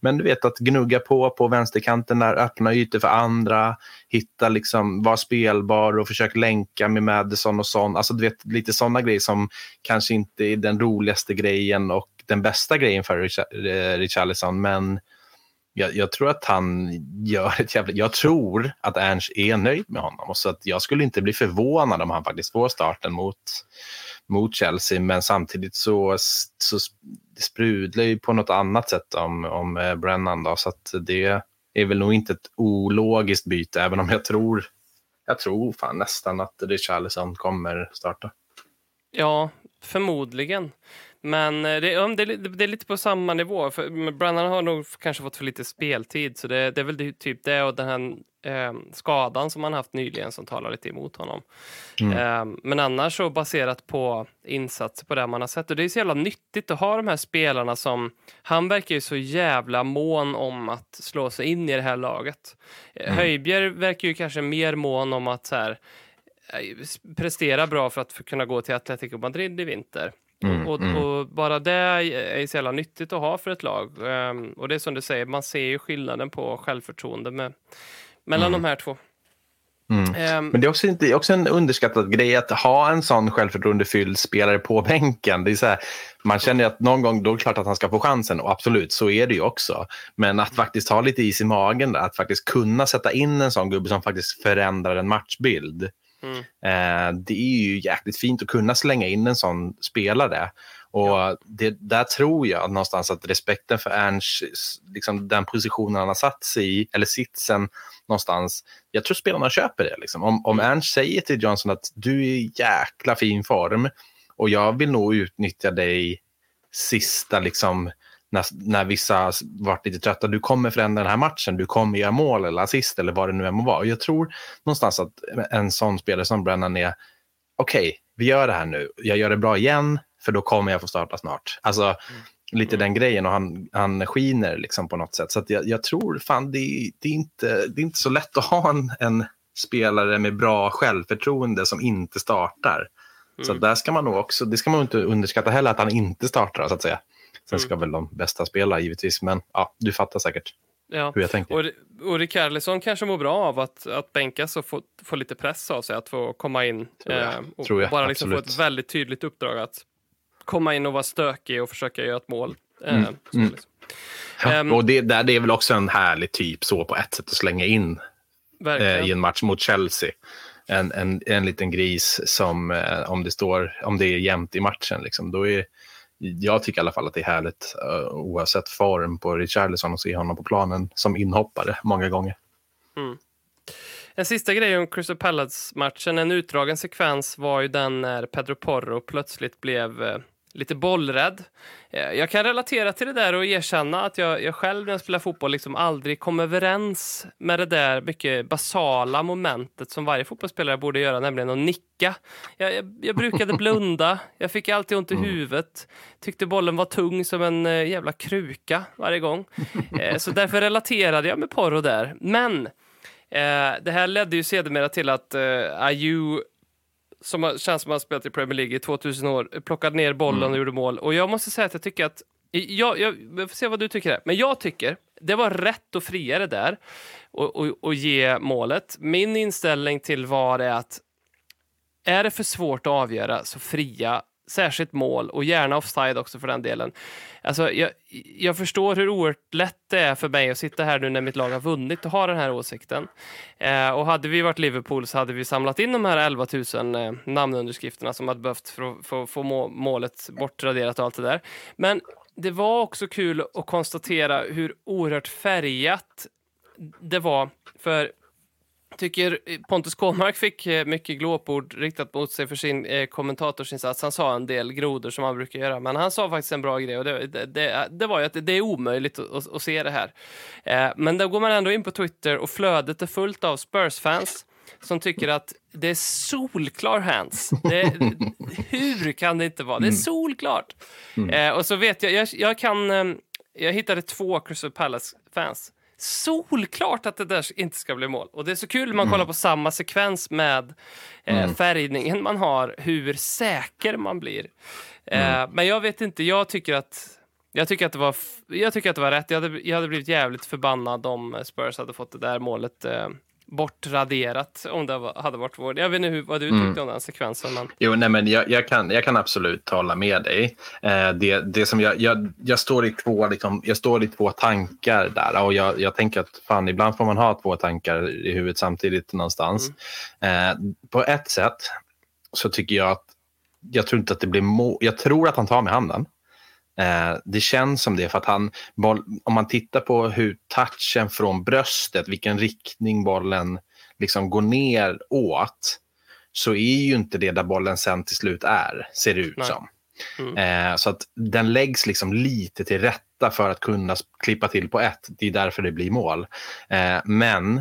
Speaker 2: men du vet att gnugga på på vänsterkanten där, öppna ytor för andra, hitta liksom, vara spelbar och försöka länka med Madison och sånt. Alltså du vet, lite sådana grejer som kanske inte är den roligaste grejen och den bästa grejen för eh, Richarlison, men jag, jag tror att han gör ett jävla... Jag tror att Ernst är nöjd med honom. Så att jag skulle inte bli förvånad om han faktiskt får starten mot, mot Chelsea. Men samtidigt så, så det sprudlar ju på något annat sätt om, om eh, Brennan. Då, så att det är väl nog inte ett ologiskt byte, även om jag tror, jag tror fan nästan att Richarlison kommer starta.
Speaker 1: Ja, förmodligen. Men eh, det, ja, det, är det är lite på samma nivå. För men Brennan har nog kanske fått för lite speltid, så det, det är väl typ det och den här eh, skadan som han haft nyligen som talar lite emot honom.
Speaker 2: Mm.
Speaker 1: Eh, men annars så baserat på insatser på det man har sett. Och det är så jävla nyttigt att ha de här spelarna som... Han verkar ju så jävla mån om att slå sig in i det här laget. Eh,
Speaker 2: Mm.
Speaker 1: Höjbjerg verkar ju kanske mer mån om att så här, eh, prestera bra för att kunna gå till Atletico Madrid i vinter.
Speaker 2: Mm,
Speaker 1: och,
Speaker 2: mm.
Speaker 1: och bara det är så jävla nyttigt att ha för ett lag. Ehm, och det är som du säger, man ser ju skillnaden på självförtroende med, mellan
Speaker 2: Mm.
Speaker 1: de här två. Ehm,
Speaker 2: Men det är också, inte, också en underskattad grej att ha en sån självförtroendefylld spelare på bänken. Det är så här, man känner att någon gång då är det klart att han ska få chansen och absolut så är det ju också. Men att faktiskt ha lite is i magen där, att faktiskt kunna sätta in en sån gubbe som faktiskt förändrar en matchbild.
Speaker 1: Mm.
Speaker 2: Eh, det är ju jäkligt fint att kunna slänga in en sån spelare. Och det, där tror jag någonstans att respekten för Ernst, liksom den positionen han har satt sig i, eller sitsen någonstans, jag tror spelarna köper det. Liksom. Om, om Ernst säger till Johnson att du är i jäkla fin form och jag vill nog utnyttja dig sista, liksom, när, när vissa varit lite trötta, du kommer förändra den här matchen, du kommer göra mål eller assist eller vad det nu än må vara. Jag tror någonstans att en sån spelare som Brennan är, okej, vi gör det här nu, jag gör det bra igen, för då kommer jag få starta snart. Alltså, lite den grejen och han, han skiner liksom på något sätt. Så jag, jag tror fan det, det, är inte, det är inte så lätt att ha en, en spelare med bra självförtroende som inte startar. Så
Speaker 1: Mm.
Speaker 2: där ska man nog också, det ska man inte underskatta heller att han inte startar så att säga. Sen
Speaker 1: Mm.
Speaker 2: ska väl de bästa spela givetvis, men ja, du fattar säkert.
Speaker 1: Ja.
Speaker 2: hur jag tänker.
Speaker 1: Och, och Rikardlisson kanske mår bra av att, att bänkas och få, få lite press av sig, att få komma in
Speaker 2: Tror jag.
Speaker 1: eh, och
Speaker 2: Tror jag,
Speaker 1: bara liksom få ett väldigt tydligt uppdrag att komma in och vara stökig och försöka göra ett mål. Eh,
Speaker 2: Mm,
Speaker 1: så
Speaker 2: mm.
Speaker 1: liksom.
Speaker 2: Ja,
Speaker 1: Ehm.
Speaker 2: och det, där, det är väl också en härlig typ så på ett sätt att slänga in eh, i en match mot Chelsea. En, en, en liten gris som, eh, om, det står, om det är jämnt i matchen, liksom, då är jag tycker i alla fall att det är härligt eh, oavsett form på Richarlison att se honom på planen som inhoppare många gånger. Mm.
Speaker 1: En sista grej om Crystal Palace-matchen, en utdragen sekvens var ju den när Pedro Porro plötsligt blev eh, lite bollrädd. Eh, jag kan relatera till det där och erkänna att jag, jag själv när jag spelar fotboll liksom aldrig kom överens med det där mycket basala momentet som varje fotbollsspelare borde göra, nämligen att nicka. Jag, jag, jag brukade blunda, jag fick alltid ont i huvudet, tyckte bollen var tung som en eh, jävla kruka varje gång. Eh, så därför relaterade jag med Porro där. Men Eh, det här ledde ju sedermera till att Ayew, som har, känns som har spelat i Premier League i 2000 år, plockade ner bollen och gjorde mål. Och jag måste säga att jag tycker att, jag, jag, jag får se vad du tycker här, men jag tycker det var rätt att fria det där och, och, och ge målet. Min inställning till VAR är att är det för svårt att avgöra så fria särskilt mål och gärna offside också för den delen. Alltså, jag, jag förstår hur oerhört lätt det är för mig att sitta här nu när mitt lag har vunnit och ha den här åsikten. Eh, och hade vi varit Liverpool så hade vi samlat in de här 11 000 eh, namnunderskrifterna som hade behövt för att få, få må, målet bortraderat och allt det där. Men det var också kul att konstatera hur oerhört färgat det var. För tycker Pontus Kåmark fick eh, mycket glåpord riktat mot sig för sin eh, kommentatorsinsats. Han sa en del grodor som han brukar göra, men han sa faktiskt en bra grej och det, det, det, det var ju att det, är omöjligt att, att, att se det här. Eh, men då går man ändå in på Twitter och flödet är fullt av Spurs-fans som tycker att det är solklar hands. Det, hur kan det inte vara? Det är solklart. Eh, och så vet jag, jag, jag kan, eh, jag hittade två Crystal Palace-fans solklart att det där inte ska bli mål. Och det är så kul när man kollar på samma sekvens med eh, färgningen man har, hur säker man blir. Eh, Men jag vet inte, jag tycker att jag tycker att det var, jag tycker att det var rätt. Jag hade, jag hade blivit jävligt förbannad om Spurs hade fått det där målet eh, bortraderat om det hade varit vår. Jag vet inte hur, vad du tyckte om den sekvensen. Men...
Speaker 2: Jo, nej, men jag, jag, kan, jag kan absolut hålla med dig. Eh, det, det som jag, jag, jag, står i två, liksom, jag står i två tankar där och jag, jag tänker att fan, ibland får man ha två tankar i huvudet samtidigt någonstans. Eh, på ett sätt så tycker jag att jag tror inte att det blir må- Jag tror att han tar med handen. Eh, det känns som det för att han, boll, om man tittar på hur touchen från bröstet, vilken riktning bollen liksom går ner åt, så är ju inte det där bollen sen till slut är, ser det ut
Speaker 1: Nej.
Speaker 2: som.
Speaker 1: Mm.
Speaker 2: Eh, så att den läggs liksom lite till rätta för att kunna klippa till på ett. Det är därför det blir mål. Eh, men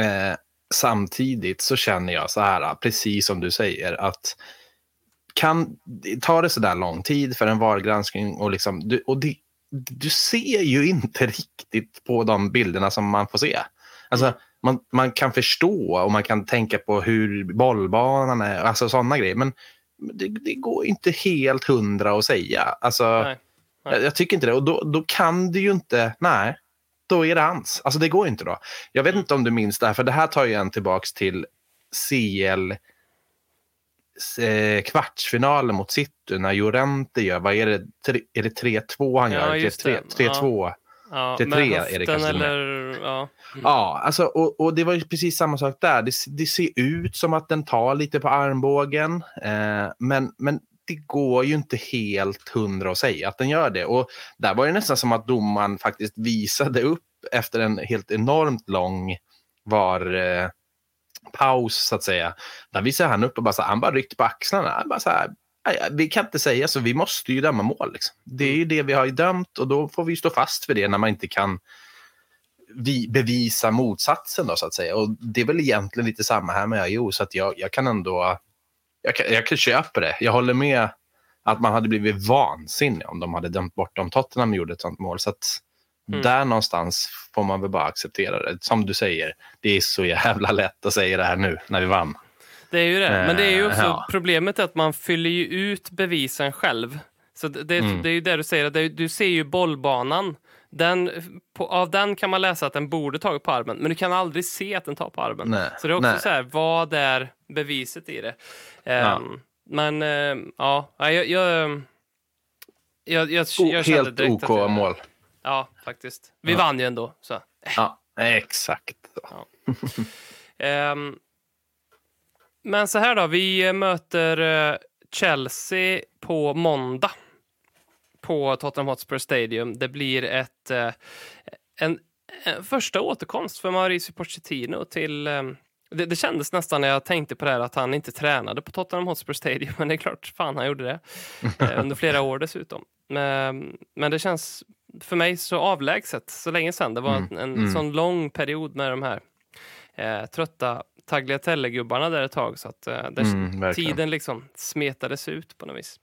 Speaker 2: eh, samtidigt så känner jag så här, precis som du säger, att kan, tar det så där lång tid för en VAR-granskning och, liksom, du, och det, du ser ju inte riktigt på de bilderna som man får se. Alltså, man, man kan förstå och man kan tänka på hur bollbanan är, alltså sådana grejer. Men det, det går inte helt hundra att säga. Alltså,
Speaker 1: Nej.
Speaker 2: jag, jag tycker inte det. Och då, då kan det ju inte, nej, då är det hans. Alltså det går inte då. Jag vet inte om du minns det här, för det här tar ju en tillbaks till CL kvartsfinalen mot City när Llorente gör, vad är det, tre, är det 3-2 han
Speaker 1: Ja,
Speaker 2: gör?
Speaker 1: det.
Speaker 2: 3-2.
Speaker 1: Ja,
Speaker 2: Till tre är det kanske
Speaker 1: eller, ja.
Speaker 2: Ja, alltså, och, och det var ju precis samma sak där. Det, det ser ut som att den tar lite på armbågen, eh, men, men det går ju inte helt hundra att säga att den gör det. Och där var det nästan som att domaren faktiskt visade upp efter en helt enormt lång var eh, paus så att säga. Där visade han upp och bara så, här, han bara ryckte på axlarna. Han bara så här, "Nej, vi kan inte säga så, vi måste ju döma mål. Liksom. Det är ju det vi har dömt och då får vi stå fast för det när man inte kan vi bevisa motsatsen då så att säga. Och det är väl egentligen lite samma här med AIO så att jag, jag kan ändå, jag kan, jag kan köpa det. Jag håller med att man hade blivit vansinnig om de hade dömt bort om Tottenham gjorde ett sånt mål. Så att
Speaker 1: Mm.
Speaker 2: där någonstans får man väl bara acceptera det. Som du säger, det är så jävla lätt att säga det här nu när vi vann.
Speaker 1: Det är ju det. Men det är ju
Speaker 2: Eh,
Speaker 1: också
Speaker 2: ja.
Speaker 1: problemet är att man fyller ju ut bevisen själv. Så det,
Speaker 2: Mm.
Speaker 1: det är ju det du säger, att det, du ser ju bollbanan. den, på, av den kan man läsa att den borde tagit på armen, men du kan aldrig se att den tar på armen.
Speaker 2: Nej,
Speaker 1: Så det är också
Speaker 2: nej.
Speaker 1: så här, vad är beviset i det?
Speaker 2: Ja.
Speaker 1: Ehm, Men ehm, ja, jag, jag, jag, jag, jag,
Speaker 2: Oh, Helt OK
Speaker 1: jag,
Speaker 2: mål.
Speaker 1: Ja, faktiskt. Vi
Speaker 2: Ja.
Speaker 1: vann ju ändå. Så.
Speaker 2: Ja, exakt.
Speaker 1: Ehm, men så här då, vi möter eh, Chelsea på måndag på Tottenham Hotspur Stadium. Det blir ett, eh, en, en första återkomst för Mauricio Pochettino till... eh, Det, det kändes nästan när jag tänkte på det här att han inte tränade på Tottenham Hotspur Stadium, men det är klart, fan han gjorde det. Eh, under flera år dessutom. Men, men det känns för mig så avlägset, så länge sedan. Det var en, en
Speaker 2: mm.
Speaker 1: sån lång period med de här eh, trötta Tagliatelle-gubbarna där ett tag, så att eh,
Speaker 2: Mm,
Speaker 1: tiden liksom smetades ut på något vis.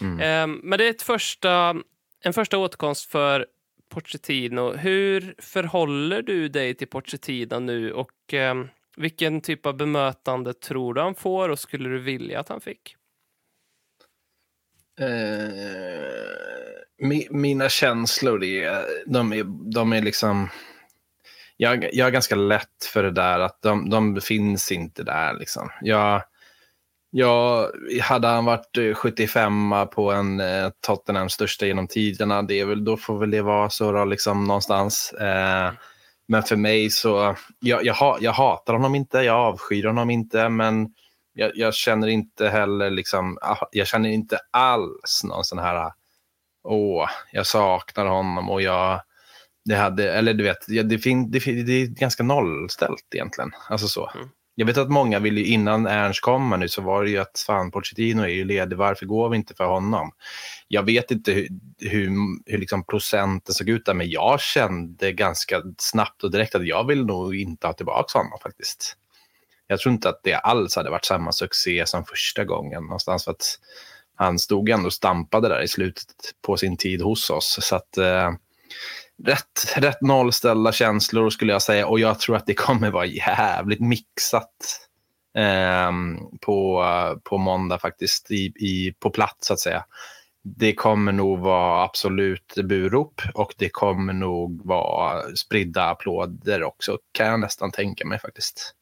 Speaker 2: Mm.
Speaker 1: Eh, men det är ett första, en första återkomst för Pochettino. Hur förhåller du dig till Pochettino nu och eh, vilken typ av bemötande tror du han får och skulle du vilja att han fick?
Speaker 2: Eh, mi, mina känslor är, de är, de är liksom... Jag, jag är ganska lätt för det där, att de, de finns inte där. Liksom. Jag, jag, hade han varit eh, 75 på en eh, Tottenham största genom tiderna, det är väl, då får väl det vara så då, liksom, någonstans. Eh, men för mig så, jag, jag, jag hatar honom inte, jag avskyr honom inte, men jag, jag känner inte heller liksom, ah, jag känner inte alls någon sån här, åh, jag saknar honom och jag, det hade, eller du vet, det, fin, det, det är ganska nollställt egentligen. Alltså så.
Speaker 1: Mm.
Speaker 2: Jag vet att många ville, ju- innan Ernst kom nu så var det ju att fan Pochettino är ju ledig, varför går vi inte för honom? Jag vet inte hur, hur, hur liksom procenten såg ut där, men jag kände ganska snabbt och direkt att jag vill nog inte ha tillbaka honom faktiskt. Jag tror inte att det alls hade varit samma succé som första gången någonstans för att han stod ändå och stampade där i slutet på sin tid hos oss. Så att eh, rätt, rätt nollställda känslor skulle jag säga och jag tror att det kommer vara jävligt mixat eh, på, på måndag faktiskt i, i, på plats så att säga. Det kommer nog vara absolut burop och det kommer nog vara spridda applåder också kan jag nästan tänka mig faktiskt.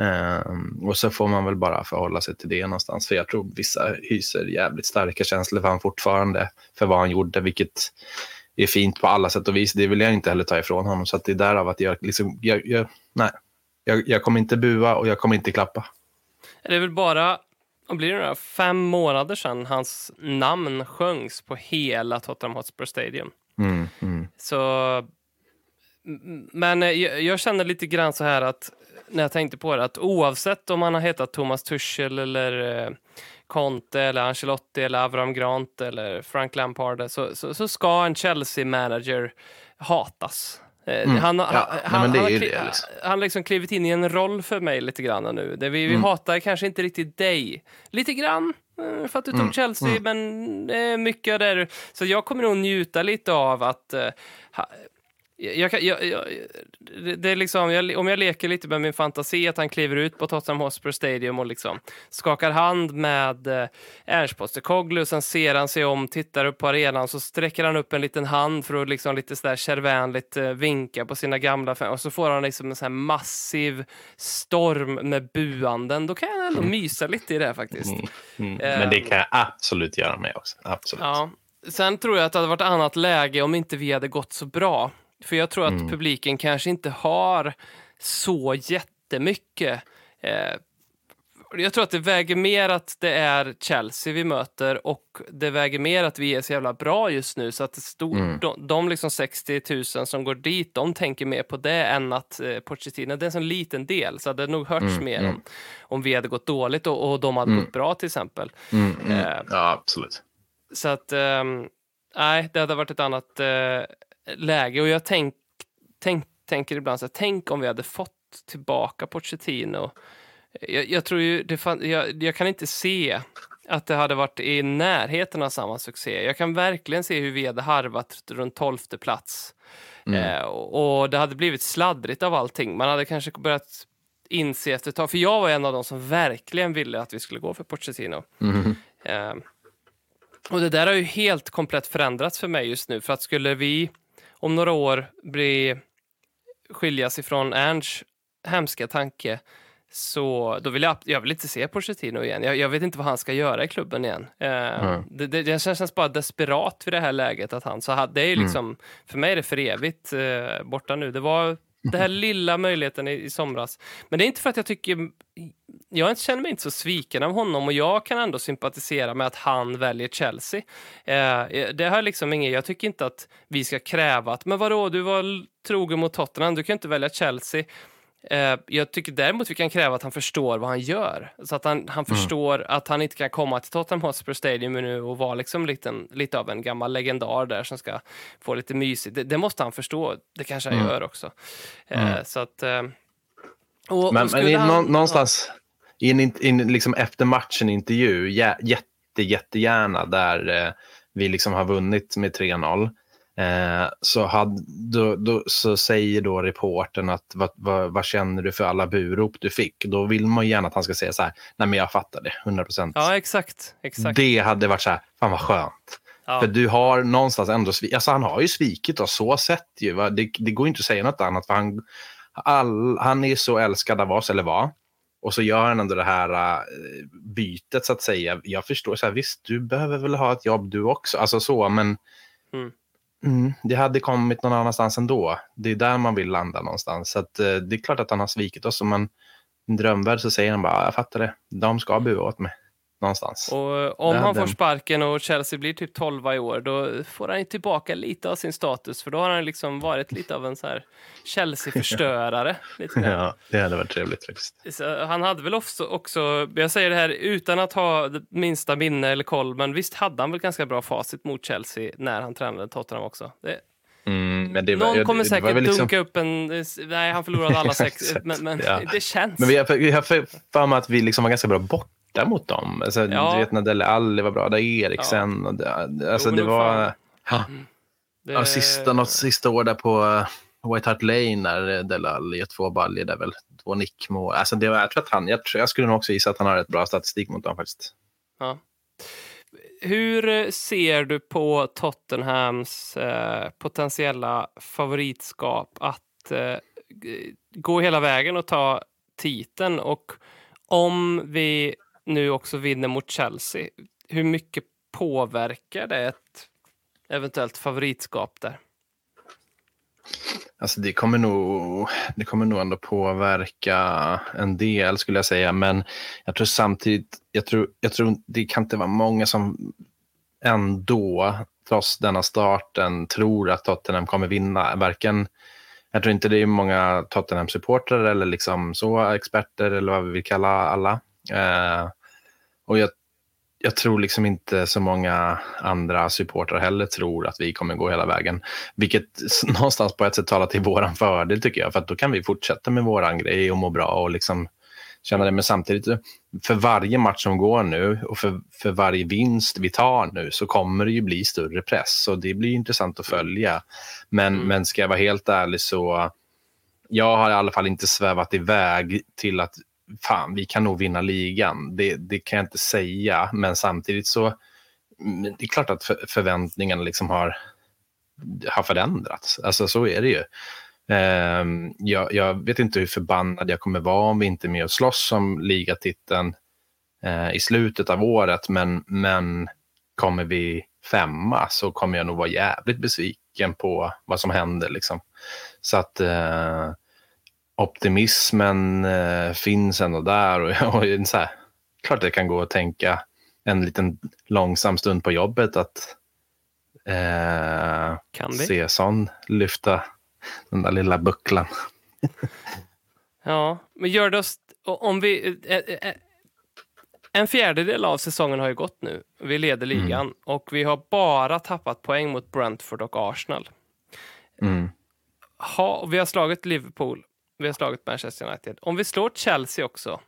Speaker 2: Ehm, och så får man väl bara förhålla sig till det någonstans. För jag tror vissa hyser jävligt starka känslor för han fortfarande. För vad han gjorde, vilket är fint på alla sätt och vis. Det vill jag inte heller ta ifrån honom. Så att det är därav att jag liksom, jag, jag, nej. Jag, jag kommer inte bua och jag kommer inte klappa.
Speaker 1: Det är väl bara vad blir det fem månader sedan hans namn sjöngs på hela Tottenham Hotspur Stadium.
Speaker 2: Mm, mm,
Speaker 1: Så, men eh, jag, jag känner lite grann så här att när jag tänkte på det, att oavsett om han har hetat Thomas Tuchel eller eh, Conte eller Ancelotti eller Avram Grant eller Frank Lampard så, så, så ska en Chelsea-manager hatas. Eh,
Speaker 2: Mm.
Speaker 1: Han, har-
Speaker 2: Ja,
Speaker 1: han,
Speaker 2: det
Speaker 1: han,
Speaker 2: är det, liksom.
Speaker 1: han liksom klivit in i en roll för mig lite grann nu. Där vi, vi
Speaker 2: Mm.
Speaker 1: hatar kanske inte riktigt dig. Lite grann, eh, för att du tog
Speaker 2: Mm,
Speaker 1: Chelsea,
Speaker 2: mm.
Speaker 1: men eh, mycket där. Så jag kommer nog njuta lite av att ha, jag, kan- jag, jag, det- är liksom, jag, om jag leker lite med min fantasi att han kliver ut på Tottenham Hotspur Stadium och liksom skakar hand med eh, Ernst Postecoglou, sen ser han sig om, tittar upp på arenan, så sträcker han upp en liten hand för att liksom lite sådär kärvänligt eh, vinka på sina gamla fans och så får han liksom en sån här massiv storm med buanden. Då kan jag ändå mysa lite i det här faktiskt.
Speaker 2: mm, mm.
Speaker 1: Ehm.
Speaker 2: Men det kan jag absolut göra med också. Absolut.
Speaker 1: Ja. Sen tror jag att det hade varit annat läge om inte vi hade gått så bra. För jag tror att
Speaker 2: Mm.
Speaker 1: publiken kanske inte har så jättemycket. Eh, jag tror att det väger mer att det är Chelsea vi möter och det väger mer att vi är så jävla bra just nu så att det stod,
Speaker 2: Mm.
Speaker 1: de, de liksom 60 000 som går dit, de tänker mer på det än att eh, Pochettino, det är en sån liten del så hade det nog hörts
Speaker 2: Mm,
Speaker 1: mer
Speaker 2: mm.
Speaker 1: om, om vi hade gått dåligt och, och de hade
Speaker 2: Mm.
Speaker 1: gått bra till exempel.
Speaker 2: Mm, mm.
Speaker 1: Eh,
Speaker 2: Ja, absolut.
Speaker 1: så att, ehm, nej, det hade varit ett annat eh, läge. Och jag tänk, tänk, tänker ibland så här, tänk om vi hade fått tillbaka Pochettino. Jag, jag tror ju, det fan, jag, jag kan inte se att det hade varit i närheten av samma succé. Jag kan verkligen se hur vi hade harvat runt tolfte plats.
Speaker 2: Mm.
Speaker 1: Eh, och, det hade blivit sladdrigt av allting. Man hade kanske börjat inse efter ett tag, för jag var en av de som verkligen ville att vi skulle gå för Pochettino.
Speaker 2: Mm.
Speaker 1: Eh, och det där har ju helt komplett förändrats för mig just nu. För att skulle vi, om några år bli, skiljas ifrån Ernst hemska tanke så då vill jag, jag vill inte se Pochettino igen. Jag, jag vet inte vad han ska göra i klubben igen. Eh,
Speaker 2: Mm.
Speaker 1: det, det, det känns bara desperat vid det här läget att han så ha- det är ju liksom, för mig är det för evigt eh, borta nu. Det var den här lilla möjligheten i, i somras. Men det är inte för att jag tycker, jag känner mig inte så sviken av honom och jag kan ändå sympatisera med att han väljer Chelsea. Eh, det har liksom inget, jag tycker inte att vi ska kräva att, men vadå, du var trogen mot Tottenham, du kan inte välja Chelsea. Eh, jag tycker däremot vi kan kräva att han förstår vad han gör. Så att han, han förstår att han inte kan komma till Tottenham Hotspur Stadium nu och vara liksom liten, lite av en gammal legendar där som ska få lite mysigt. Det, det måste han förstå. Det kanske han gör också. Eh, Så att... Eh, och,
Speaker 2: Men,
Speaker 1: och
Speaker 2: men
Speaker 1: han-
Speaker 2: nå, någonstans i en, in- liksom efter matchen-intervju, jä, jätte, jättegärna där eh, vi liksom har vunnit med 3-0, eh, så, hade, då, då, så säger då reporten att vad, vad, vad känner du för alla burop du fick? Då vill man gärna att han ska säga så här, nej men jag fattar det, 100 procent.
Speaker 1: Ja, exakt. exakt.
Speaker 2: Det hade varit så här, fan vad skönt.
Speaker 1: Ja.
Speaker 2: För du har någonstans ändå svikit, alltså han har ju svikit oss så sett ju. Det, det går inte att säga något annat för han, all, han är så älskad av oss, eller var. Och så gör han ändå det här äh, bytet så att säga. Jag förstår, så här, visst du behöver väl ha ett jobb du också, alltså så, men
Speaker 1: Mm.
Speaker 2: Mm, det hade kommit någon annanstans ändå. Det är där man vill landa någonstans. Så att, eh, det är klart att han har svikit oss, men i drömvärld så säger han bara, jag fattar det, de ska bua åt mig någonstans.
Speaker 1: Och eh, om
Speaker 2: Det
Speaker 1: han får sparken och Chelsea blir typ 12 i år, då får han tillbaka lite av sin status, för då har han liksom varit lite av en så här Chelsea-förstörare.
Speaker 2: Ja, det hade varit trevligt faktiskt.
Speaker 1: Så han hade väl också, också, jag säger det här utan att ha det minsta minne eller koll, men visst hade han väl ganska bra facit mot Chelsea när han tränade Tottenham också. Det,
Speaker 2: Mm, men det var-
Speaker 1: någon kommer
Speaker 2: det- det var
Speaker 1: säkert
Speaker 2: väl liksom-
Speaker 1: dunka upp en... Nej, han förlorade alla sex, men, men
Speaker 2: ja.
Speaker 1: det känns.
Speaker 2: Men vi har, vi har för, mig att vi liksom var ganska bra borta mot dem. Alltså,
Speaker 1: Ja.
Speaker 2: Du vet när Dele Alli var bra, där Eriksen. Och det, alltså,
Speaker 1: Jo,
Speaker 2: det var ja,
Speaker 1: Det-
Speaker 2: ja, sista, något sista år där på uh, White Hart Lane när Dele Alli gör två baljor där väl. Två nickmål. Alltså, det var, jag, tror att han, jag, tror, jag skulle nog också gissa att han har ett bra statistik mot dem faktiskt.
Speaker 1: Ja. Hur eh, ser du på Tottenhams eh, potentiella favoritskap att eh, gå hela vägen och ta titeln? Och om vi nu också vinner mot Chelsea, hur mycket påverkar det ett eventuellt favoritskap där?
Speaker 2: Alltså det kommer nog, det kommer nog ändå påverka en del skulle jag säga. Men jag tror samtidigt, jag tror, jag tror det kan inte vara många som ändå, trots denna starten, tror att Tottenham kommer vinna. Varken, jag tror inte det är många Tottenham-supportrar eller liksom så experter eller vad vi vill kalla alla. Eh, och jag, jag tror liksom inte så många andra supportrar heller tror att vi kommer gå hela vägen. Vilket någonstans på ett sätt talar till våran fördel tycker jag. För att då kan vi fortsätta med våran grej och må bra och liksom känna det. Men samtidigt, för varje match som går nu och för, för varje vinst vi tar nu så kommer det ju bli större press. Och det blir intressant att följa. Men,
Speaker 1: Mm.
Speaker 2: men ska jag vara helt ärlig så jag har i alla fall inte svävat iväg till att fan, vi kan nog vinna ligan. Det, det kan jag inte säga, men samtidigt så mm, det är klart att för, förväntningarna liksom har, har förändrats. Alltså så är det ju. Ehm, jag, jag vet inte hur förbannad jag kommer vara om vi inte är med och slåss om ligatiteln eh, i slutet av året, men, men kommer vi femma så kommer jag nog vara jävligt besviken på vad som händer. Liksom. Så att eh, optimismen eh, finns ändå där. Och, och så här, klart det kan gå att tänka en liten långsam stund på jobbet att eh,
Speaker 1: Kan vi?
Speaker 2: se sån lyfta den där lilla bucklan.
Speaker 1: Ja, men gör det oss... Om vi... eh, eh, En fjärdedel av säsongen har ju gått nu. Vi leder ligan och vi har bara tappat poäng mot Brentford och Arsenal.
Speaker 2: Mm.
Speaker 1: Ha, vi har slagit Liverpool, vi har slagit Manchester United. Om vi slår Chelsea också,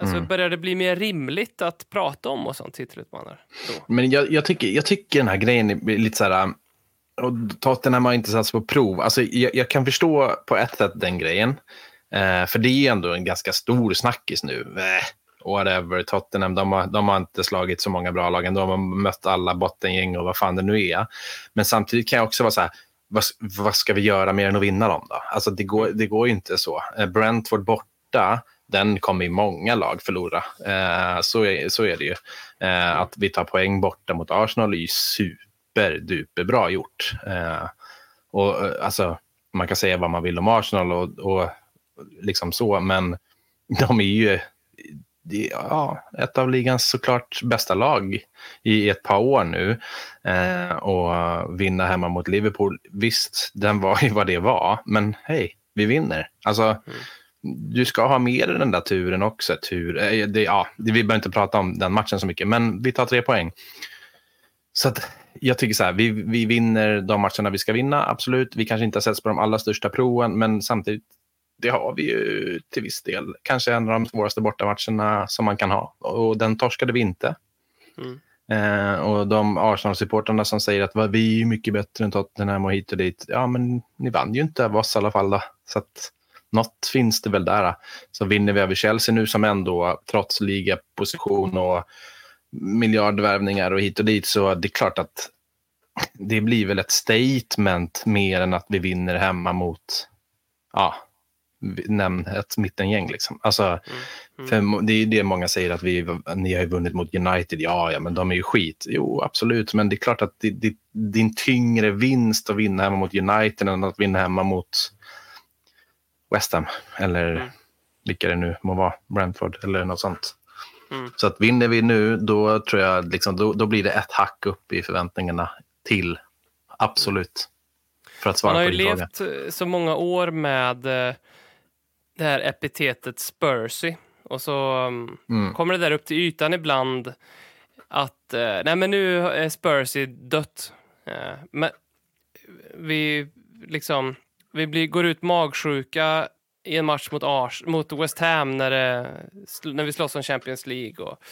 Speaker 1: alltså börjar det bli mer rimligt att prata om oss som titelutmanare? Då?
Speaker 2: Men jag, jag, tycker, jag tycker den här grejen är lite så här... Och Tottenham har inte satts på prov. Alltså, jag, jag kan förstå på ett sätt den grejen. Eh, för det är ändå en ganska stor snackis nu. Eh, whatever, Tottenham, de har, de har inte slagit så många bra lag ändå. De har mött alla bottengäng och vad fan det nu är. Men samtidigt kan jag också vara så här, vad, vad ska vi göra mer än att vinna dem då? Alltså det går, det går ju inte så. Eh, Brentford borta, den kommer i många lag förlora. Eh, så, är, så är det ju. Eh, att vi tar poäng borta mot Arsenal är ju superduperbra gjort. Eh, och eh, alltså, man kan säga vad man vill om Arsenal och, och liksom så, men de är ju det, ja, ett av ligans såklart bästa lag i ett par år nu. Eh, och vinna hemma mot Liverpool, visst, den var ju vad det var, men hej, vi vinner. Alltså, mm. du ska ha med dig den där turen också. Tur, eh, det, ja, vi behöver inte prata om den matchen så mycket, men vi tar tre poäng. Så att, jag tycker så här, vi, vi vinner de matcherna vi ska vinna, absolut. Vi kanske inte har setts på de allra största proven, men samtidigt det har vi ju till viss del. Kanske en av de svåraste bortamatcherna som man kan ha. Och den torskade vi inte. Mm. Eh, och de Arsenal-supportrarna som säger att vi är mycket bättre än Tottenham och hit och dit. Ja, men ni vann ju inte av oss i alla fall. Då. Så att något finns det väl där. Så vinner vi över Chelsea nu som ändå, trots ligaposition och miljardvärvningar och hit och dit, så det är klart att det blir väl ett statement mer än att vi vinner hemma mot ja, nämn ett mittengäng. Liksom. Alltså, mm. Mm. Det är det många säger att vi, ni har vunnit mot United. Ja, ja, men de är ju skit. Jo, absolut, men det är klart att det, det, en tyngre vinst att vinna hemma mot United än att vinna hemma mot West Ham eller mm. vilka det nu må vara, Brentford eller något sånt. Mm. Så att vinner vi nu, då tror jag liksom, då, då blir det ett hack upp i förväntningarna till. Absolut. För att svara
Speaker 1: Man har
Speaker 2: ju
Speaker 1: levt
Speaker 2: fråga.
Speaker 1: Eh, så många år med eh, det här epitetet Spursy. Och så um, mm. kommer det där upp till ytan ibland att uh, nej men nu är Spursy dött. Uh, men vi liksom vi blir, går ut magsjuka i en match mot, Ars, mot West Ham när, det, när vi slåss om Champions League. Och,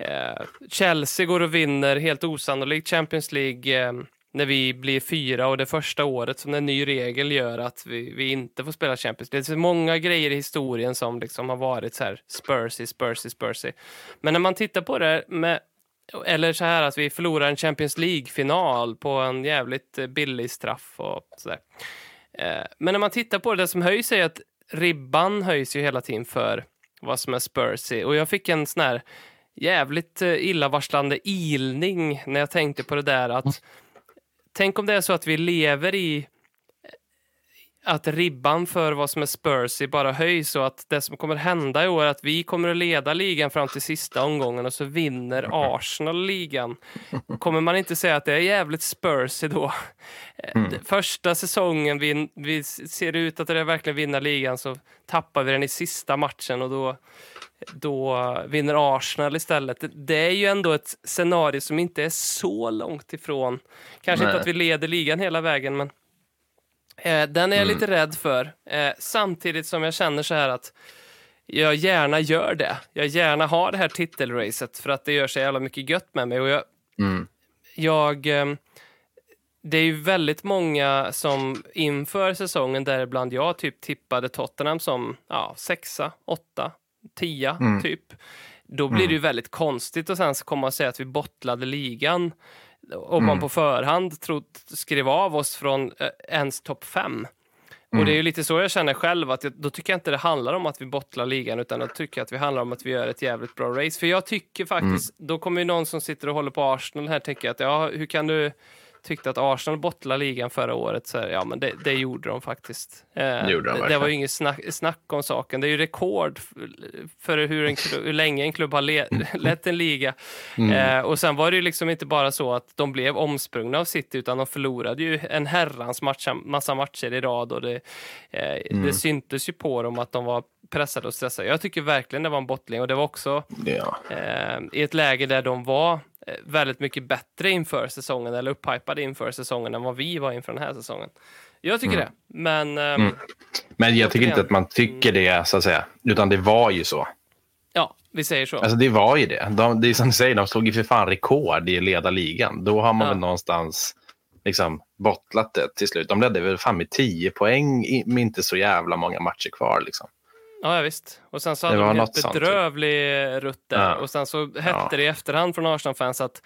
Speaker 1: uh, Chelsea går och vinner helt osannolikt Champions League um, när vi blir fyra och det första året som en ny regel gör att vi, vi inte får spela Champions League. Det är många grejer i historien som liksom har varit så här Spursy, Spursy, Spursy. Men när man tittar på det med eller så här att vi förlorar en Champions League-final på en jävligt eh, billig straff och sådär. där. Eh, men när man tittar på det, det som höjs är att ribban höjs ju hela tiden för vad som är Spursy. Och jag fick en sån här jävligt eh, illavarslande ilning när jag tänkte på det där att mm tänk om det är så att vi lever i att ribban för vad som är Spursy bara höjs och att det som kommer hända i år är att vi kommer att leda ligan fram till sista omgången och så vinner Arsenal ligan. Kommer man inte säga att det är jävligt Spursy då? Mm. Första säsongen vi, vi ser ut att det verkligen vinna ligan så tappar vi den i sista matchen och då då vinner Arsenal istället. Det är ju ändå ett scenario som inte är så långt ifrån. Kanske Nej. inte att vi leder ligan hela vägen, men eh, den är jag mm. lite rädd för. Eh, samtidigt som jag känner så här att jag gärna gör det. Jag gärna har det här titelracet för att det gör så jävla mycket gött med mig. Och jag, mm. jag eh, det är ju väldigt många som inför säsongen, däribland jag, typ tippade Tottenham som ja, sexa, åtta, tia, mm. typ. Då blir mm. det ju väldigt konstigt att sen komma och säga att vi bottlade ligan om mm. man på förhand trott, skrev av oss från eh, ens topp fem. Och det är ju mm. lite så jag känner själv, att jag, då tycker jag inte det handlar om att vi bottlar ligan, utan då tycker att vi handlar om att vi gör ett jävligt bra race. För jag tycker faktiskt, mm. då kommer ju någon som sitter och håller på Arsenal här tänka att ja, hur kan du tyckte att Arsenal bottlade ligan förra året, så ja men det, det gjorde de faktiskt. Eh, det, de det, var ju inget snack, snack, om saken. Det är ju rekord för hur, en klubb, hur länge en klubb har le, lett en liga. Mm. Eh, och sen var det ju liksom inte bara så att de blev omsprungna av City, utan de förlorade ju en herrans matcha, massa matcher i rad och det, eh, mm. det syntes ju på dem att de var pressade och stressade. Jag tycker verkligen det var en bottling och det var också ja. eh, i ett läge där de var väldigt mycket bättre inför säsongen eller upphypade inför säsongen än vad vi var inför den här säsongen. Jag tycker mm. det, men... Um, mm.
Speaker 2: Men jag tycker inte att man tycker det, så att säga. Utan det var ju så.
Speaker 1: Ja, vi säger så.
Speaker 2: Alltså det var ju det. De, det är som du säger, de slog ju för fan rekord i att leda ligan. Då har man ja. väl någonstans liksom bottlat det till slut. De ledde väl fan med 10 poäng med inte så jävla många matcher kvar. Liksom.
Speaker 1: Ja, visst. Och sen så hade de en bedrövlig rutt där. Ja. Och sen så hette ja. det i efterhand från Arsenal-fans att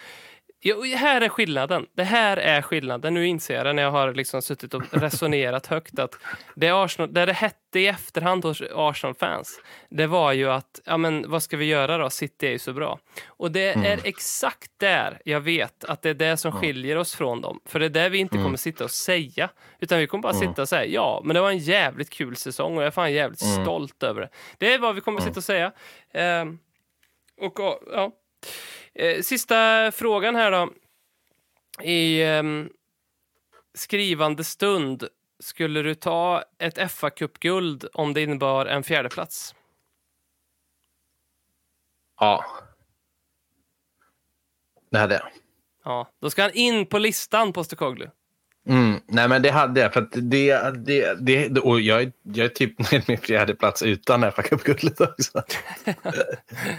Speaker 1: Jo, här är skillnaden. Det här är skillnaden. Nu inser jag det när jag har liksom suttit och resonerat högt. att Det, Arsenal, det det hette i efterhand hos Arsenal-fans, det var ju att ja, men, vad ska vi göra då? City är ju så bra. Och det är exakt där jag vet att det är det som skiljer oss från dem. För det är det vi inte kommer sitta och säga. Utan vi kommer bara sitta och säga ja, men det var en jävligt kul säsong och jag är fan jävligt stolt över det. Det är vad vi kommer sitta och säga. Ehm, och ja, Sista frågan här då. I ehm, skrivande stund, skulle du ta ett fa Cup-guld om det innebar en fjärdeplats?
Speaker 2: Ja. Det hade jag.
Speaker 1: Ja, då ska han in på listan, Postekoglu.
Speaker 2: Mm, nej men det hade jag. För att det, det, det, och jag, jag är typ nöjd med fjärde plats utan fa Cup-guldet också.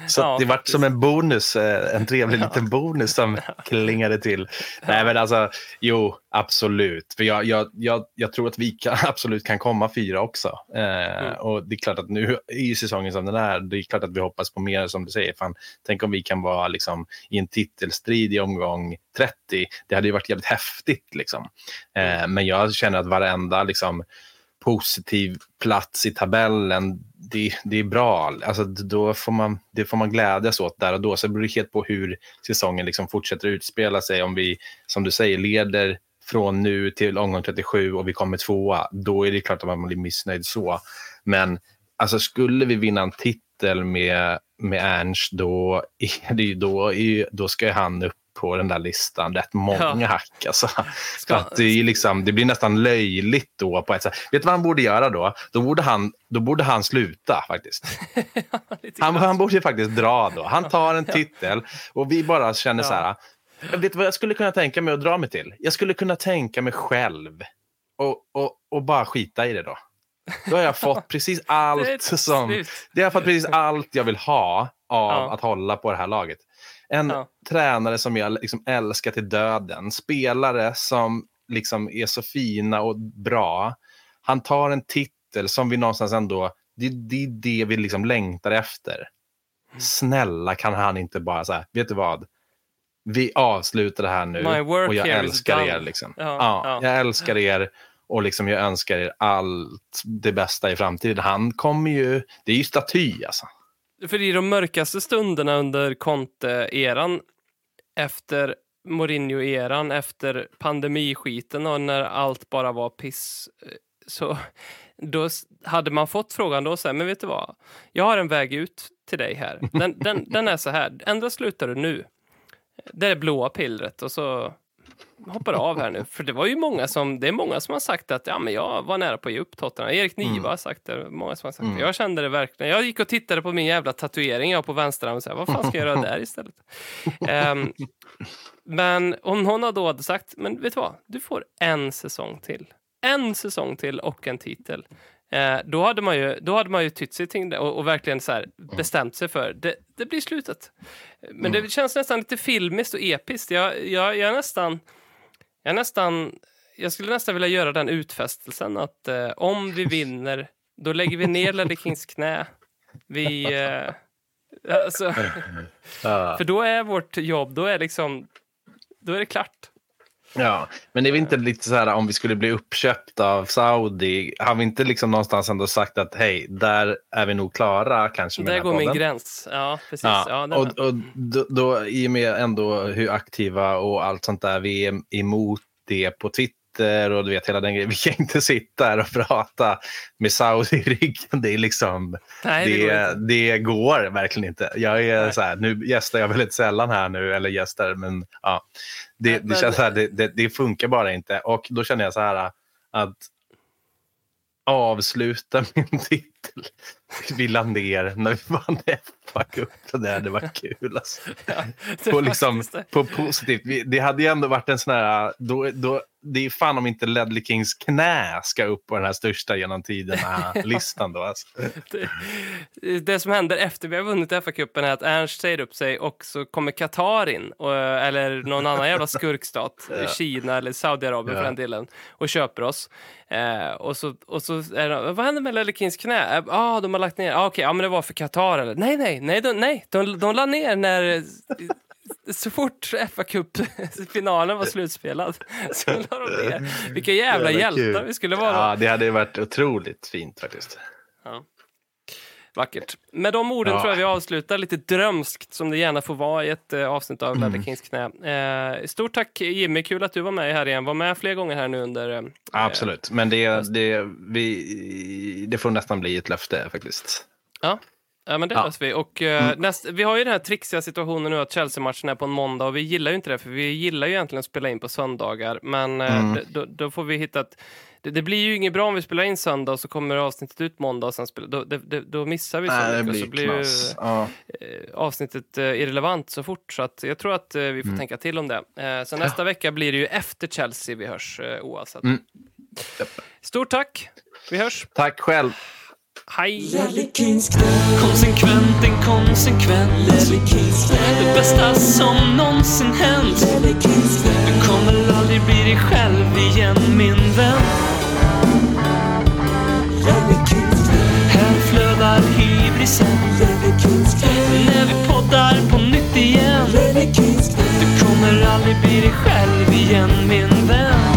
Speaker 2: Så
Speaker 1: Ja,
Speaker 2: det vart som en bonus, eh, en trevlig liten bonus som klingade till. Nej men alltså, jo absolut. För jag, jag, jag, jag tror att vi kan, absolut kan komma fyra också. Eh,
Speaker 1: Mm.
Speaker 2: Och det är klart att nu ju säsongen som den är. Det är klart att vi hoppas på mer som du säger. Fan, tänk om vi kan vara liksom, i en titelstrid i omgång 30. Det hade ju varit jävligt häftigt. Liksom. Eh, men jag känner att varenda liksom, positiv plats i tabellen, det, det är bra. Alltså, då får man, det får man glädjas åt där och då. Så det beror helt på hur säsongen liksom fortsätter utspela sig. Om vi, som du säger, leder från nu till omgång 37 och vi kommer tvåa, då är det klart att man blir missnöjd så. Men alltså, skulle vi vinna en titel med, med Ernst, då, är det då, är, då ska han upp på den där listan. Rätt många
Speaker 1: Ja.
Speaker 2: hack. Alltså.
Speaker 1: Ska-
Speaker 2: att det, liksom, det blir nästan löjligt då. På ett sätt. Vet du vad han borde göra då? Då borde han, då borde han sluta faktiskt. Han, han borde faktiskt dra då. Han tar en titel och vi bara känner så här. Vet du vad jag skulle kunna tänka mig att dra mig till? Jag skulle kunna tänka mig själv och, och, och bara skita i det då. Då har jag fått precis allt som... Det har fått precis allt jag vill ha av
Speaker 1: Ja.
Speaker 2: att hålla på det här laget. En
Speaker 1: Ja.
Speaker 2: tränare som jag liksom älskar till döden. Spelare som liksom är så fina och bra. Han tar en titel som vi någonstans ändå... Det, det är det vi liksom längtar efter. Snälla kan han inte bara säga, vet du vad? Vi avslutar det här nu och jag älskar er. Liksom.
Speaker 1: Ja,
Speaker 2: ja. Jag älskar er och liksom jag önskar er allt det bästa i framtiden. Han kommer ju... Det är ju staty alltså.
Speaker 1: För i de mörkaste stunderna under Conte-eran, efter Mourinho-eran, efter pandemiskiten och när allt bara var piss, eh, så då hade man fått frågan då så här, men vet du vad? Jag har en väg ut till dig här. Den, den, den är så här, ändå slutar du nu. Det är blåa pillret och så hoppar av här nu. För det var ju många som, det är många som har sagt att ja, men jag var nära på att ge upp Tottenham. Erik Niva har sagt det, många som har sagt det. Jag kände det verkligen. Jag gick och tittade på min jävla tatuering jag på vänsterarmen och sa, vad fan ska jag göra där istället? Ehm, men om någon då hade sagt, men vet du vad, du får en säsong till. En säsong till och en titel. Eh, då, hade man ju, då hade man ju tytt sig till det och, och verkligen så här bestämt sig för det, det blir slutet. Men det känns nästan lite filmiskt och episkt. Jag, jag, jag är nästan... Jag, är nästan, jag skulle nästan vilja göra den utfästelsen att eh, om vi vinner, då lägger vi ner Ledley Kings knä. Vi... Eh, alltså, för då är vårt jobb, då är liksom... Då är det klart.
Speaker 2: Ja, men det är väl inte lite så här om vi skulle bli uppköpta av Saudi. Har vi inte liksom någonstans ändå sagt att hej, där är vi nog klara kanske med
Speaker 1: Där går min gräns. Ja, precis.
Speaker 2: Ja,
Speaker 1: Ja,
Speaker 2: och, och då, då, i och med ändå hur aktiva och allt sånt där, vi är emot det på Twitter och du vet hela den grejen. Vi kan inte sitta här och prata med Saudi i ryggen. Det är liksom,
Speaker 1: Nej, det
Speaker 2: det,
Speaker 1: går
Speaker 2: det, går verkligen inte. Jag är
Speaker 1: Nej.
Speaker 2: så här, nu gästar jag väldigt sällan här nu, eller gästar, men ja. Det,
Speaker 1: Nej,
Speaker 2: det känns så här, det, det, funkar bara inte. Och då känner jag så här att avsluta min titel. Vi la ner när vi vann FA Cup. Det hade varit kul. Alltså.
Speaker 1: Ja,
Speaker 2: På,
Speaker 1: var
Speaker 2: liksom, på positivt. Det hade ju ändå varit en sån här... Då, då, det är fan om inte Ledley Kings knä ska upp på den här största genom tiderna-listan. Då, alltså.
Speaker 1: det, det som händer efter vi har vunnit FA-cupen är att Ernst säger upp sig och så kommer Qatar in, och, eller någon annan jävla skurkstat, Kina eller Saudiarabien för
Speaker 2: Ja.
Speaker 1: den delen, och köper oss. Eh, och så, och så är det, vad händer med Ledley Kings knä? Ja, ah, de har lagt ner. Ah, Okej, ja, men det var för Qatar eller? Nej, nej, nej, de, nej, de, de la ner när så fort fa Cup-finalen var slutspelad så la de ner. Vilka jävla hjältar vi skulle vara.
Speaker 2: Ja, det hade varit otroligt fint faktiskt.
Speaker 1: Ja. Vackert. Med de orden
Speaker 2: Ja.
Speaker 1: tror jag vi avslutar lite drömskt som det gärna får vara i ett eh, avsnitt av
Speaker 2: Mm.
Speaker 1: Ladder Kings knä. Eh, stort tack Jimmy, kul att du var med här igen. Var med fler gånger här nu under... Eh,
Speaker 2: Absolut, men det, det, vi, det får nästan bli ett löfte faktiskt.
Speaker 1: ja. Ja, men det
Speaker 2: Ja.
Speaker 1: löser vi. Och, eh,
Speaker 2: Mm.
Speaker 1: näst, vi har ju den här trixiga situationen nu att Chelsea-matchen är på en måndag och vi gillar ju inte det för vi gillar ju egentligen att spela in på söndagar. Men eh,
Speaker 2: Mm.
Speaker 1: då, då får vi hitta ett... Det, det blir ju inget bra om vi spelar in söndag och så kommer avsnittet ut måndag och sen spelar, då, det, då missar vi så
Speaker 2: Nej,
Speaker 1: mycket. så blir ju.
Speaker 2: Ja.
Speaker 1: eh, avsnittet eh, irrelevant så fort. Så att jag tror att eh, vi får
Speaker 2: Mm.
Speaker 1: tänka till om det. Så nästa vecka blir det ju efter Chelsea vi hörs oavsett.
Speaker 2: Mm.
Speaker 1: Stort tack! Vi hörs!
Speaker 2: Tack själv.
Speaker 1: Hej!
Speaker 3: Konsekvent, inkonsekvent Det bästa som någonsin hänt Du kommer aldrig bli dig själv igen min vän flödar hybrisen. När vi poddar på nytt igen. Du kommer aldrig bli dig själv igen min vän